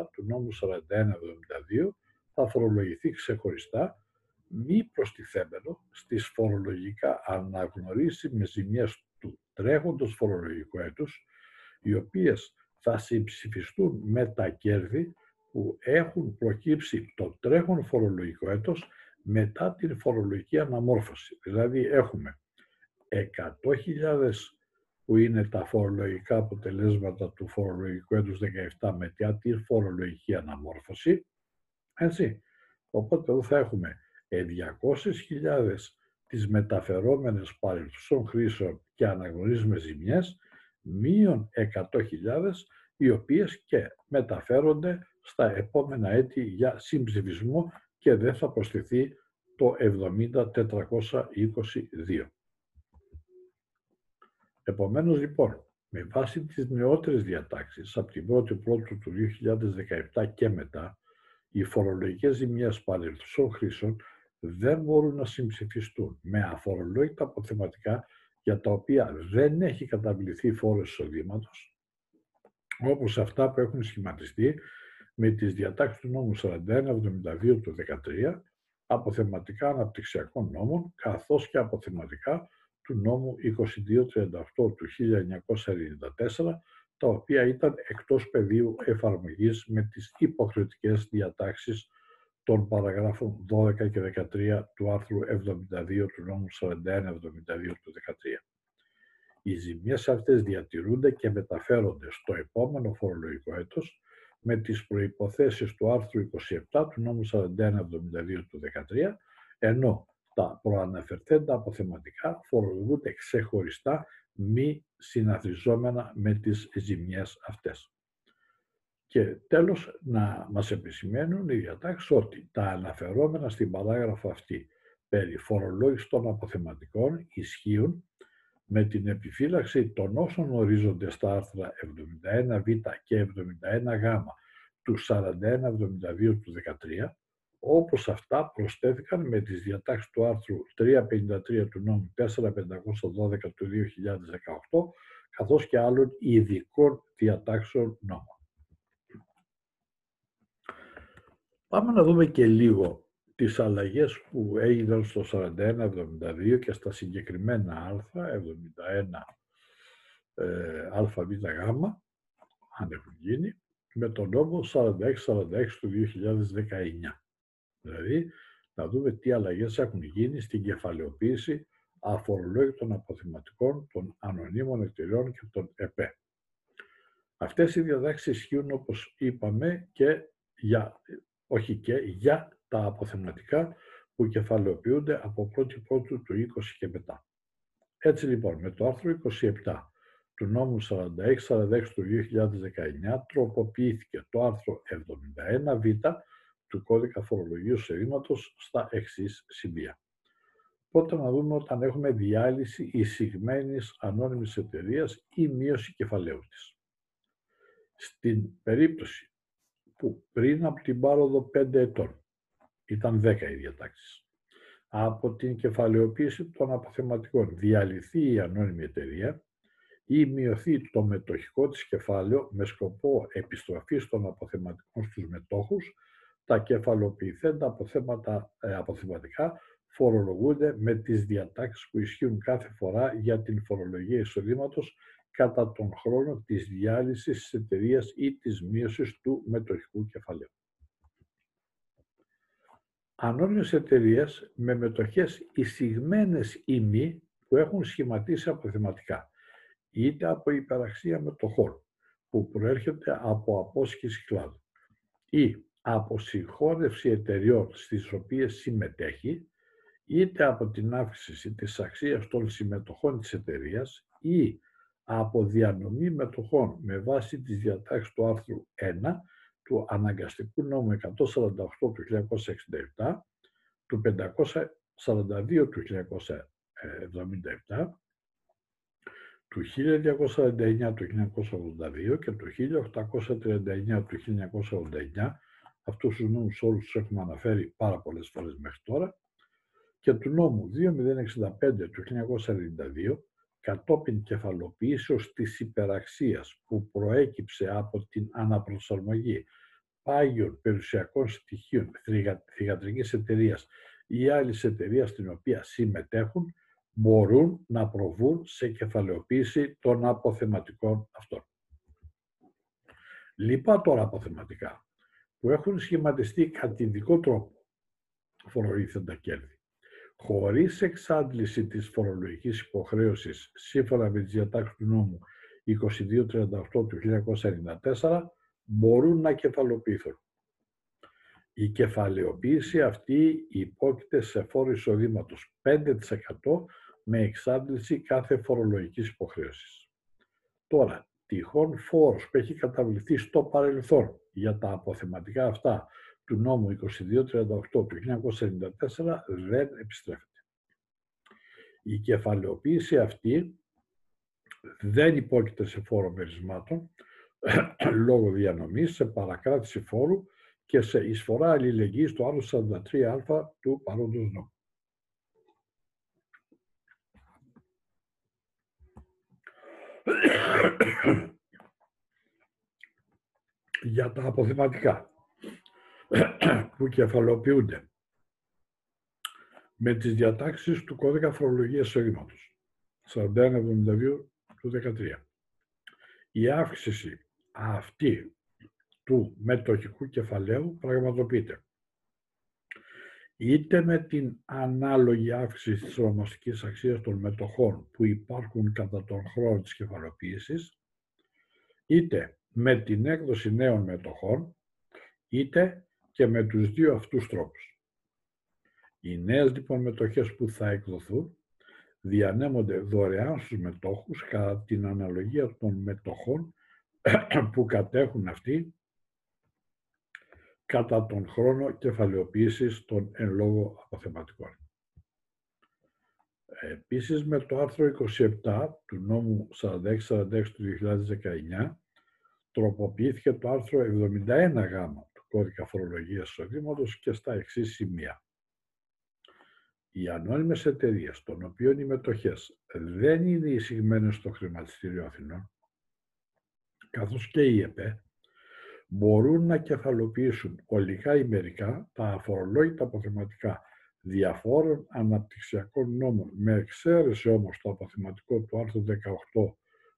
47 του νόμου 4172 θα φορολογηθεί ξεχωριστά μη προστιθέμενο στις φορολογικά αναγνωρίσιμες ζημιές του τρέχοντος φορολογικού έτους, οι οποίες θα συμψηφιστούν με τα κέρδη που έχουν προκύψει το τρέχον φορολογικό έτος μετά την φορολογική αναμόρφωση. Δηλαδή έχουμε 100.000 που είναι τα φορολογικά αποτελέσματα του φορολογικού έτους 17 μετά την φορολογική αναμόρφωση. Έτσι. Οπότε εδώ θα έχουμε 200.000 τις μεταφερόμενες παρελθουσών χρήσεων και αναγνωρίζουμε ζημιές, μείον 100.000 οι οποίες και μεταφέρονται στα επόμενα έτη για συμψηφισμό και δεν θα προσθεθεί το 70.422. Επομένως λοιπόν, με βάση τις νεότερες διατάξεις από την 1η Πρώτου του 2017 και μετά, οι φορολογικές ζημιές παρελθουσών χρήσεων δεν μπορούν να συμψηφιστούν με αφορολόγητα αποθεματικά για τα οποία δεν έχει καταβληθεί φόρος εισοδήματος, όπως αυτά που έχουν σχηματιστεί με τις διατάξεις του νόμου 4172 του 2013, αποθεματικά αναπτυξιακών νόμων, καθώς και αποθεματικά του νόμου 2238 του 1994, τα οποία ήταν εκτός πεδίου εφαρμογής με τις υποχρεωτικές διατάξεις των παραγράφων 12 και 13 του άρθρου 72 του νόμου 4172 του 2013. Οι ζημιές αυτές διατηρούνται και μεταφέρονται στο επόμενο φορολογικό έτος με τις προϋποθέσεις του άρθρου 27 του νόμου 4172 του 2013, ενώ τα προαναφερθέντα αποθεματικά φορολογούνται ξεχωριστά μη συναθριζόμενα με τις ζημιές αυτές. Και τέλος, να μας επισημαίνουν οι διατάξεις ότι τα αναφερόμενα στην παράγραφο αυτή περί φορολόγησης των αποθεματικών ισχύουν με την επιφύλαξη των όσων ορίζονται στα άρθρα 71β και 71γ του 4172 του 13, όπως αυτά προσθέθηκαν με τις διατάξεις του άρθρου 353 του νόμου 4512 του 2018, καθώς και άλλων ειδικών διατάξεων νόμων. Πάμε να δούμε και λίγο τις αλλαγές που έγιναν στο 41-72 και στα συγκεκριμένα α, 71 ε, αβ, αν έχουν γίνει, με τον νόμο 46-46 του 2019. Δηλαδή, να δούμε τι αλλαγές έχουν γίνει στην κεφαλαιοποίηση αφορολόγητων αποθεματικών των ανωνύμων εταιριών και των ΕΠΕ. Αυτές οι διαδάξεις ισχύουν, όπως είπαμε, και για, όχι και για τα αποθεματικά που κεφαλαιοποιούνται από 1η Πρώτου του 20 και μετά. Έτσι λοιπόν, με το άρθρο 27 του νόμου 46-46 του 2019 τροποποιήθηκε το άρθρο 71β του κώδικα φορολογίου εισοδήματος στα εξής σημεία. Πρώτα να δούμε όταν έχουμε διάλυση εισηγμένης ανώνυμης εταιρείας ή μείωση κεφαλαίου της. Στην περίπτωση που πριν από την πάροδο 5 ετών ήταν 10 οι διατάξεις. Από την κεφαλαιοποίηση των αποθεματικών διαλυθεί η ανώνυμη εταιρεία ή μειωθεί το μετοχικό της κεφάλαιο με σκοπό επιστροφής των αποθεματικών στους μετόχους τα κεφαλοποιηθέντα αποθέματα, ε, αποθεματικά φορολογούνται με τις διατάξεις που ισχύουν κάθε φορά για την φορολογία εισοδήματος κατά τον χρόνο της διάλυσης της εταιρείας ή της μείωσης του μετοχικού κεφαλαίου. Ανώνυμες εταιρείες με μετοχές εισηγμένες ή μη που έχουν σχηματίσει αποθεματικά, είτε από υπεραξία μετοχών που προέρχεται από απόσχηση κλάδου ή από συγχώρευση εταιριών στις οποίες συμμετέχει, είτε από την αύξηση της αξίας των συμμετοχών της εταιρείας ή από διανομή μετοχών. Με βάση τις διατάξεις του άρθρου 1 του αναγκαστικού νόμου 148 του 1967, του 542 του 1977, του 1249 του 1982 και του 1839 του 1989, αυτούς τους νόμους όλους τους έχουμε αναφέρει πάρα πολλές φορές μέχρι τώρα, και του νόμου 2065 του 1992, κατόπιν κεφαλοποιήσεως της υπεραξίας που προέκυψε από την αναπροσαρμογή πάγιων περιουσιακών στοιχείων θηγατρικής εταιρείας ή άλλης εταιρείας στην οποία συμμετέχουν, μπορούν να προβούν σε κεφαλαιοποίηση των αποθεματικών αυτών. Λοιπά τώρα αποθεματικά που έχουν σχηματιστεί κατά ειδικό τρόπο φορολογήθεντα κέρδη χωρίς εξάντληση της φορολογικής υποχρέωσης σύμφωνα με τις διατάξεις του νόμου 2238 του 1994 μπορούν να κεφαλοποιηθούν. Η κεφαλαιοποίηση αυτή υπόκειται σε φόρο εισοδήματος 5% με εξάντληση κάθε φορολογικής υποχρέωσης. Τώρα, τυχόν φόρος που έχει καταβληθεί στο παρελθόν για τα αποθεματικά αυτά του νόμου 2238 του 1994 δεν επιστρέφεται. Η κεφαλαιοποίηση αυτή δεν υπόκειται σε φόρο μερισμάτων λόγω διανομής, σε παρακράτηση φόρου και σε εισφορά αλληλεγγύης στο άλλο 43α του παρόντος νόμου. Για τα αποθεματικά που κεφαλοποιούνται με τις διατάξεις του κώδικα φορολογίας εισοδήματος 4172 του 13. Η αύξηση αυτή του μετοχικού κεφαλαίου πραγματοποιείται είτε με την ανάλογη αύξηση της ονομαστικής αξίας των μετοχών που υπάρχουν κατά τον χρόνο της κεφαλοποίησης, είτε με την έκδοση νέων μετοχών, είτε και με τους δύο αυτούς τρόπους. Οι νέες λοιπόν μετοχές που θα εκδοθούν διανέμονται δωρεάν στους μετόχους κατά την αναλογία των μετοχών που κατέχουν αυτοί κατά τον χρόνο κεφαλαιοποίησης των εν λόγω αποθεματικών. Επίσης με το άρθρο 27 του νόμου 4646 του 2019 τροποποιήθηκε το άρθρο 71 γάμα κώδικα φορολογίας εισοδήματος και στα εξής σημεία. Οι ανώνυμες εταιρείες, των οποίων οι μετοχές δεν είναι εισηγμένες στο χρηματιστήριο Αθηνών, καθώς και η ΕΠΕ, μπορούν να κεφαλοποιήσουν ολικά ή μερικά τα αφορολόγητα αποθεματικά διαφόρων αναπτυξιακών νόμων, με εξαίρεση όμως το αποθεματικό του άρθρου 18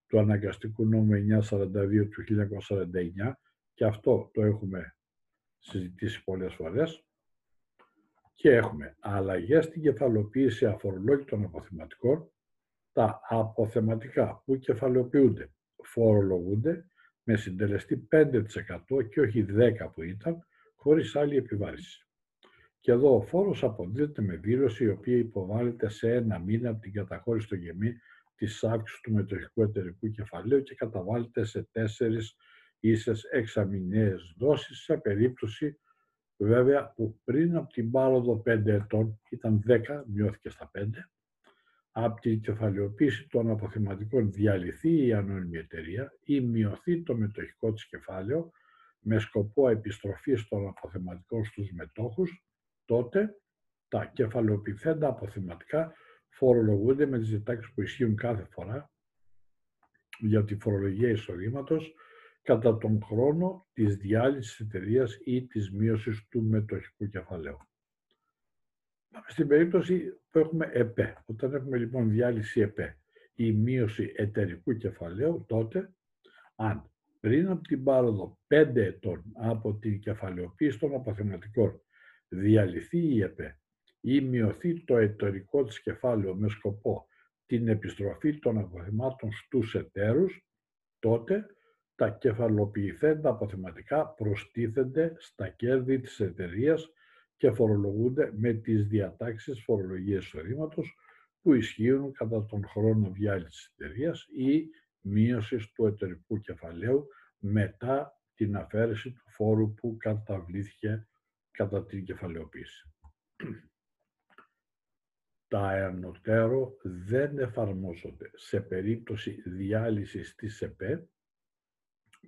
του αναγκαστικού νόμου 942 του 1949 και αυτό το έχουμε συζητήσει πολλές φορές και έχουμε αλλαγές στην κεφαλοποίηση αφορολόγητων αποθεματικών, τα αποθεματικά που κεφαλοποιούνται φορολογούνται με συντελεστή 5% και όχι 10% που ήταν, χωρίς άλλη επιβάρηση. Και εδώ ο φόρος αποδίδεται με δήλωση η οποία υποβάλλεται σε ένα μήνα από την καταχώρηση στο γεμή της αύξησης του μετοχικού εταιρικού κεφαλαίου και καταβάλλεται σε τέσσερις ίσες εξαμηνιαίες δόσεις σε περίπτωση βέβαια που πριν από την πάροδο 5 ετών ήταν 10, μειώθηκε στα 5, από την κεφαλαιοποίηση των αποθεματικών διαλυθεί η ανώνυμη εταιρεία ή μειωθεί το μετοχικό της κεφάλαιο με σκοπό επιστροφής των αποθεματικών στους μετόχους, τότε τα κεφαλαιοποιηθέντα αποθεματικά φορολογούνται με τις διτάξεις που ισχύουν κάθε φορά για τη φορολογία εισοδήματος κατά τον χρόνο της διάλυσης εταιρείας ή της μείωσης του μετοχικού κεφαλαίου. Στην περίπτωση που έχουμε ΕΠΕ, όταν έχουμε λοιπόν διάλυση ΕΠΕ ή μείωση εταιρικού κεφαλαίου, τότε αν πριν από την πάροδο 5 ετών από την κεφαλαιοποίηση των αποθεματικών διαλυθεί η ΕΠΕ ή μειωθεί το εταιρικό της κεφάλαιο με σκοπό την επιστροφή των αποθεμάτων στους εταίρους, τότε τα κεφαλοποιηθέντα αποθεματικά προστίθενται στα κέρδη της εταιρείας και φορολογούνται με τις διατάξεις φορολογίας εισοδήματος που ισχύουν κατά τον χρόνο διάλυσης της εταιρείας ή μείωσης του εταιρικού κεφαλαίου μετά την αφαίρεση του φόρου που καταβλήθηκε κατά την κεφαλαιοποίηση. Τα ενωτέρω δεν εφαρμόζονται σε περίπτωση διάλυσης της ΕΠΕ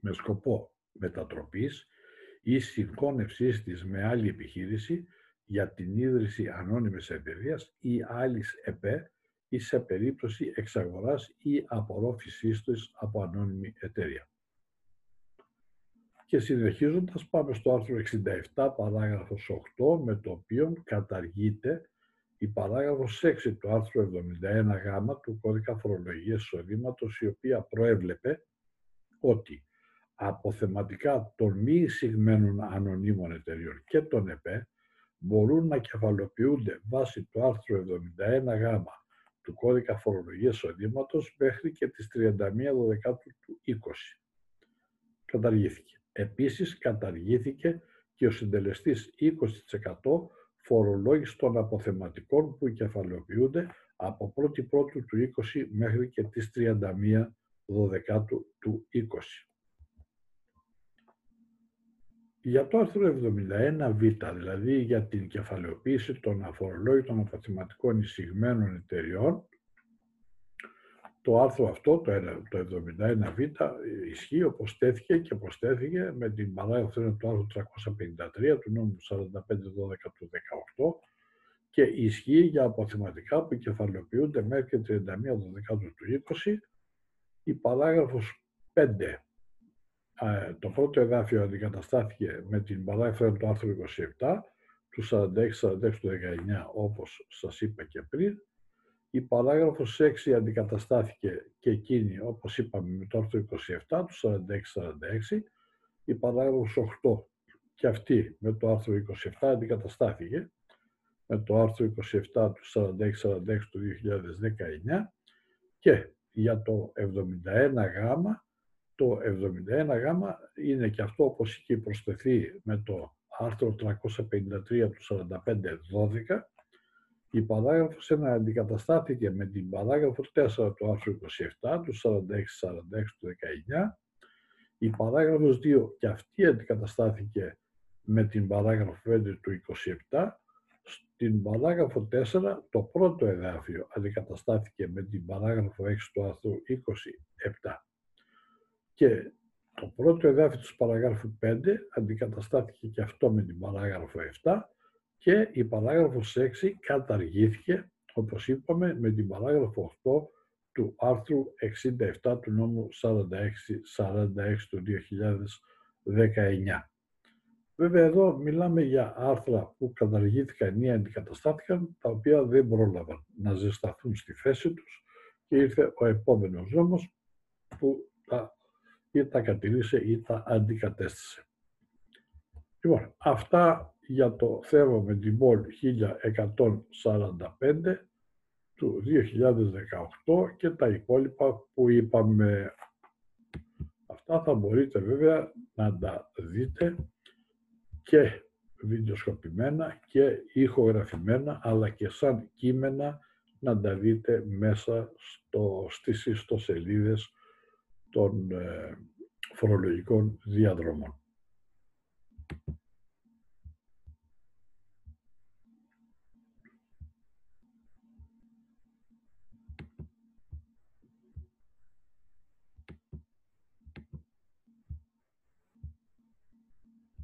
με σκοπό μετατροπής ή συγχώνευσής της με άλλη επιχείρηση για την ίδρυση ανώνυμης εταιρεία ή άλλης ΕΠΕ ή σε περίπτωση εξαγοράς ή απορρόφησής της από ανώνυμη εταιρεία. Και συνεχίζοντας πάμε στο άρθρο 67 παράγραφος 8 με το οποίο καταργείται η παράγραφος 6 του άρθρου 71 γ του κώδικα φορολογίας εισοδήματος η οποία προέβλεπε ότι αποθεματικά των μη εισηγμένων ανωνύμων εταιριών και των ΕΠΕ μπορούν να κεφαλοποιούνται βάσει του άρθρου 71 γ του κώδικα φορολογίας εισοδήματος μέχρι και τις 31 Δεκάτου του 20. Καταργήθηκε. Επίσης καταργήθηκε και ο συντελεστής 20% φορολόγησης των αποθεματικών που κεφαλοποιούνται από 1η Πρώτου του 20 μέχρι και τις 31 Δεκάτου του 20. Για το άρθρο 71β, δηλαδή για την κεφαλαιοποίηση των αφορολόγητων αποθεματικών εισηγμένων εταιριών, το άρθρο αυτό, το 71β, ισχύει όπως τέθηκε και όπως τέθηκε με την παράγραφο του άρθρου 353 του νόμου 4512 του 18 και ισχύει για αποθεματικά που κεφαλαιοποιούνται μέχρι 31 του 20. Η παράγραφος 5 το πρώτο εδάφιο αντικαταστάθηκε με την παράγραφο του άρθρου 27 του 46-46 του 19 όπως σας είπα και πριν. Η παράγραφος 6 αντικαταστάθηκε και εκείνη όπως είπαμε με το άρθρο 27 του 46-46. Η παράγραφος 8 και αυτή με το άρθρο 27 αντικαταστάθηκε με το άρθρο 27 του 46-46 του 2019 και για το 71 γάμα το 71 γάμα είναι και αυτό όπως είχε προσθεθεί με το άρθρο 353 του 4512 η παράγραφος 1 αντικαταστάθηκε με την παράγραφο 4 του άρθρου 27 του 46-46 του 19 η παράγραφος 2 και αυτή αντικαταστάθηκε με την παράγραφο 5 του 27 στην παράγραφο 4 το πρώτο εδάφιο αντικαταστάθηκε με την παράγραφο 6 του άρθρου 27 και το πρώτο εδάφιο του παραγράφου 5 αντικαταστάθηκε και αυτό με την παράγραφο 7 και η παράγραφος 6 καταργήθηκε, όπως είπαμε, με την παράγραφο 8 του άρθρου 67 του νόμου 46, 46 του 2019. Βέβαια εδώ μιλάμε για άρθρα που καταργήθηκαν ή αντικαταστάθηκαν, τα οποία δεν πρόλαβαν να ζεσταθούν στη θέση τους και ήρθε ο επόμενος νόμος που τα ή τα κατηρήσε ή τα αντικατέστησε. Λοιπόν, αυτά για το θέμα με την πόλη 1145 του 2018 και τα υπόλοιπα που είπαμε. Αυτά θα μπορείτε βέβαια να τα δείτε και βιντεοσκοπημένα και ηχογραφημένα αλλά και σαν κείμενα να τα δείτε μέσα στο, στις ιστοσελίδες των ε, φορολογικών διαδρομών.